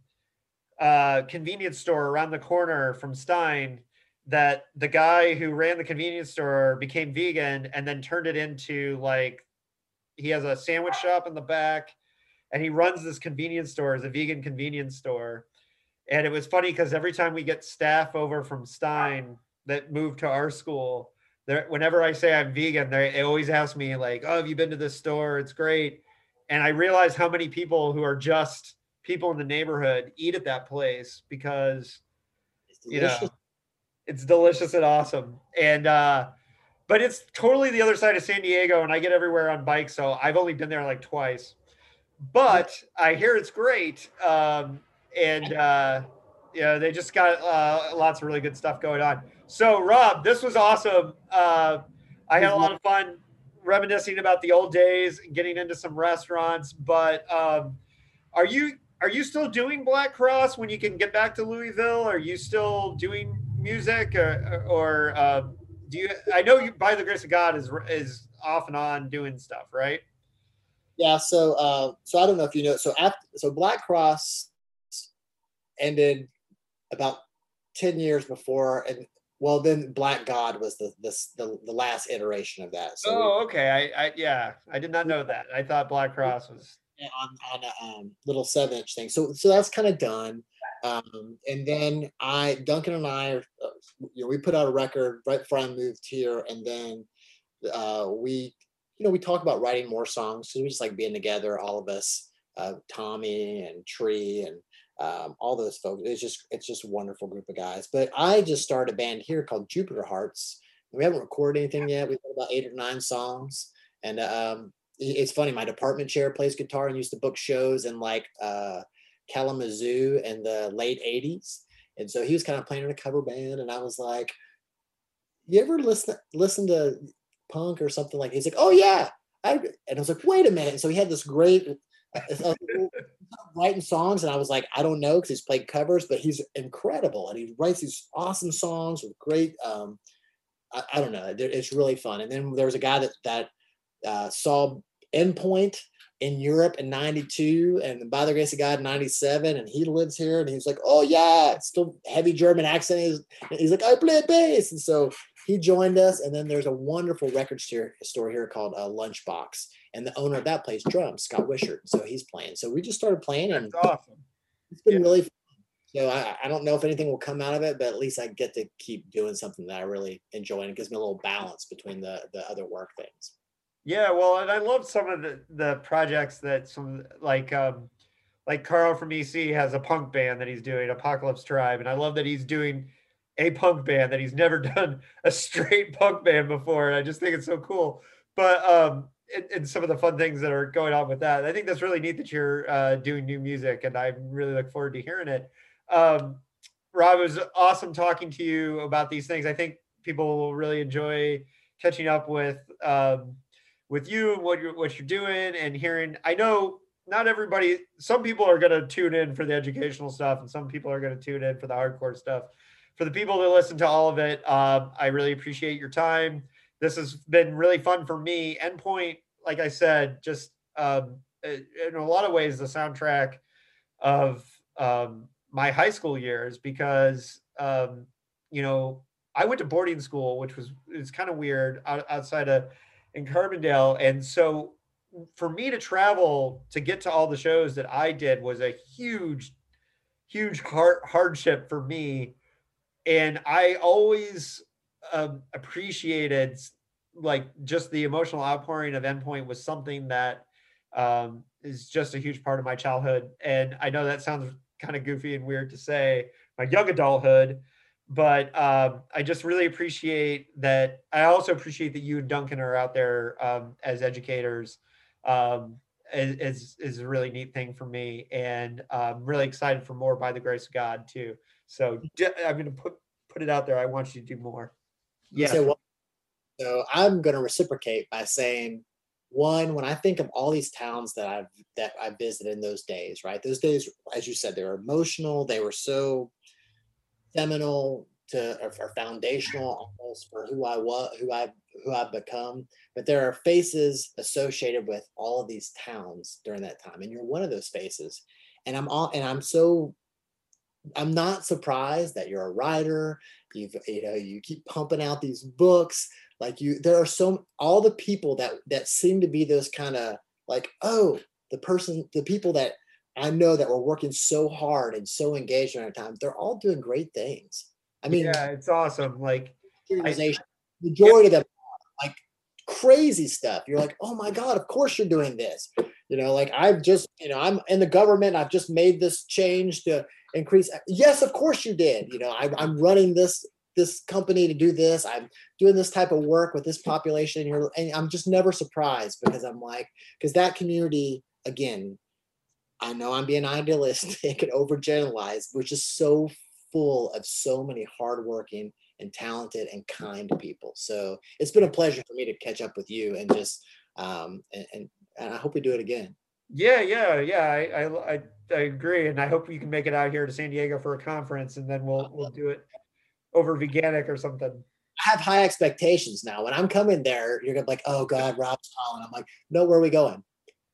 uh, convenience store around the corner from Stein that the guy who ran the convenience store became vegan and then turned it into like he has a sandwich shop in the back and he runs this convenience store as a vegan convenience store. And it was funny because every time we get staff over from stein that moved to our school there whenever i say i'm vegan they, they always ask me like oh have you been to this store? It's great. And i realize how many people who are just people in the neighborhood eat at that place because you know it's delicious and awesome. And uh but it's totally the other side of san diego and i get everywhere on bike, so i've only been there like twice. But i hear it's great um and uh yeah they just got uh lots of really good stuff going on. So rob this was awesome. Uh i had a lot of fun reminiscing about the old days and getting into some restaurants but um are you are you still doing Black Cross when you can get back to Louisville? Are you still doing music, or, or uh, do you? I know you, by the grace of God, is is off and on doing stuff, right? Yeah. So, uh, so I don't know if you know. So after, so Black Cross ended about ten years before, and well, then Black God was the this the, the last iteration of that. So oh, we, okay. I, I yeah, I did not know that. I thought Black Cross was on on a um, little seven inch thing. So so that's kind of done. Um, and then I Duncan and I, uh, you know, we put out a record right before I moved here, and then uh, we you know we talk about writing more songs. So we just like being together, all of us, uh, Tommy and Tree and um, all those folks. It's just it's just a wonderful group of guys. But I just started a band here called Jupiter Hearts. We haven't recorded anything yet. We've got about eight or nine songs, and um, it's funny. My department chair plays guitar and used to book shows and like uh, Kalamazoo in the late '80s, and so he was kind of playing in a cover band, and I was like, "You ever listen listen to punk or something like?" He's like, "Oh yeah," I, and I was like, "Wait a minute!" So he had this great. Uh, uh writing songs and I was like, I don't know because he's played covers, but he's incredible and he writes these awesome songs with great. Um, I, I don't know, it's really fun. And then there was a guy that that uh, saw endpoint in Europe in 92 and by the grace of God 97 and he lives here and he's like oh yeah still heavy German accent. He's, he's like I play bass. And so he joined us and then there's a wonderful record store, here called uh, Lunchbox and the owner of that plays drums Scott Wishart so he's playing. So we just started playing and That's awesome. it's been yeah. really fun. so I, I don't know if anything will come out of it but at least I get to keep doing something that I really enjoy and it gives me a little balance between the the other work things yeah, well, and I love some of the the projects that some like um like Karl from EC has a punk band that he's doing, Apocalypse Tribe, and I love that he's doing a punk band that he's never done a straight punk band before, and I just think it's so cool. But um and, and some of the fun things that are going on with that, I think that's really neat that you're uh, doing new music, and I really look forward to hearing it. Um, Rob, it was awesome talking to you about these things. I think people will really enjoy catching up with. Um, with you and what you're what you're doing and hearing. I know not everybody. Some people are going to tune in for the educational stuff, and some people are going to tune in for the hardcore stuff. For the people that listen to all of it, um, I really appreciate your time. This has been really fun for me. Endpoint, like I said, just um, in a lot of ways, the soundtrack of um, my high school years because um, you know I went to boarding school, which was it's kind of weird outside of in Carbondale. And so for me to travel to get to all the shows that I did was a huge, huge hard, hardship for me. And I always um, appreciated like just the emotional outpouring of Endpoint was something that um, is just a huge part of my childhood. And I know that sounds kind of goofy and weird to say, my young adulthood, but um, I just really appreciate that. I also appreciate that you and Duncan are out there um, as educators, um, is is a really neat thing for me, and I'm really excited for more by the grace of God too. So I'm going to put put it out there. I want you to do more. Yeah. So, well, so I'm going to reciprocate by saying, one, when I think of all these towns that I've that I visited in those days, right? Those days, as you said, they were emotional. They were so seminal to or, or foundational almost for who I was, who I who I've become. But there are faces associated with all of these towns during that time, and you're one of those faces. And I'm all, and I'm so, I'm not surprised that you're a writer. You've, you know, you keep pumping out these books. Like you, there are so all the people that that seem to be those kind of like, oh, the person, the people that I know that we're working so hard and so engaged during our time, they're all doing great things. I mean, yeah, it's awesome. Like, I, majority of them like crazy stuff. You're like, oh my God, of course you're doing this. You know, like I've just, you know, I'm in the government. I've just made this change to increase. Uh, yes, of course you did. You know, I, I'm running this this company to do this. I'm doing this type of work with this population. You're, and I'm just never surprised because I'm like, because that community, again, I know I'm being idealistic and overgeneralized, which is so full of so many hardworking and talented and kind people. So it's been a pleasure for me to catch up with you and just um, and, and, and I hope we do it again. Yeah, yeah, yeah. I, I I agree, and I hope you can make it out here to San Diego for a conference, and then we'll we'll do it over veganic or something. I have high expectations now. When I'm coming there, you're gonna be like, "Oh God, Rob's calling." I'm like, "No, where are we going?"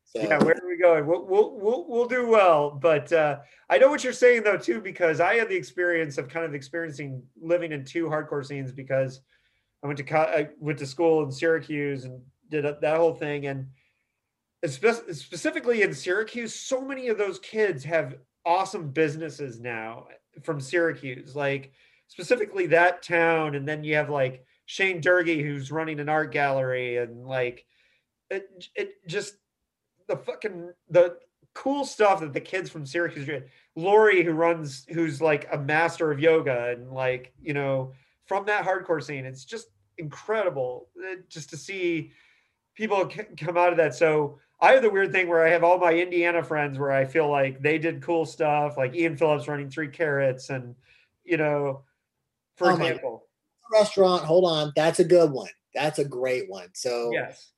So, yeah, where are we going? We'll, we'll, we'll, we'll do well. But uh, I know what you're saying, though, too, because I had the experience of kind of experiencing living in two hardcore scenes because I went to co- I went to school in Syracuse and did that whole thing. And spe- specifically in Syracuse, so many of those kids have awesome businesses now from Syracuse, like specifically that town. And then you have like Shane Durgee, who's running an art gallery, and like it, it just the fucking the cool stuff that the kids from Syracuse did. Lori, who runs, who's like a master of yoga, and like you know, from that hardcore scene, it's just incredible uh, just to see people come out of that. So I have the weird thing where I have all my Indiana friends where I feel like they did cool stuff, like Ian Phillips running Three Carrots, and you know, for oh example, restaurant. Hold on, that's a good one. That's a great one. So yes,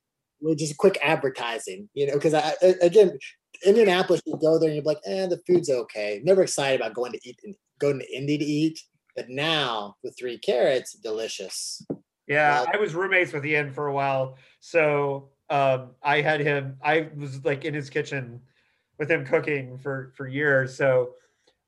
just quick advertising, you know, because I again, Indianapolis, you go there and you're like, eh, the food's okay. Never excited about going to eat, going to Indy to eat, but now with three carrots, delicious. Yeah, I was roommates with Ian for a while, so um, I had him. I was like in his kitchen with him cooking for for years, so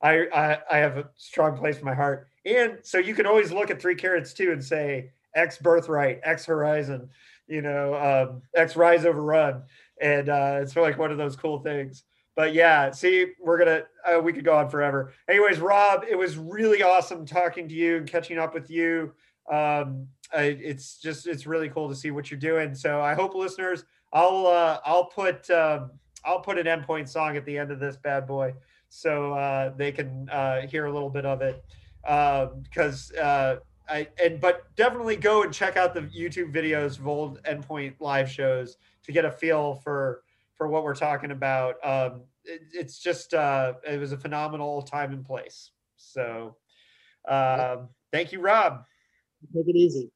I I, I have a strong place in my heart. And so you can always look at three carrots too and say X birthright, X horizon you know, um, X Rise Overrun, and uh, it's like one of those cool things. But yeah, see, we're gonna uh, we could go on forever. Anyways, Rob, it was really awesome talking to you and catching up with you. Um, I, it's just it's really cool to see what you're doing. So I hope listeners, I'll uh, I'll put um, I'll put an endpoint song at the end of this bad boy so uh, they can uh, hear a little bit of it because um, uh, I and but definitely go and check out the YouTube videos of old endpoint live shows to get a feel for for what we're talking about. Um, it, it's just uh, it was a phenomenal time and place. So um, thank you, Rob. Take it easy.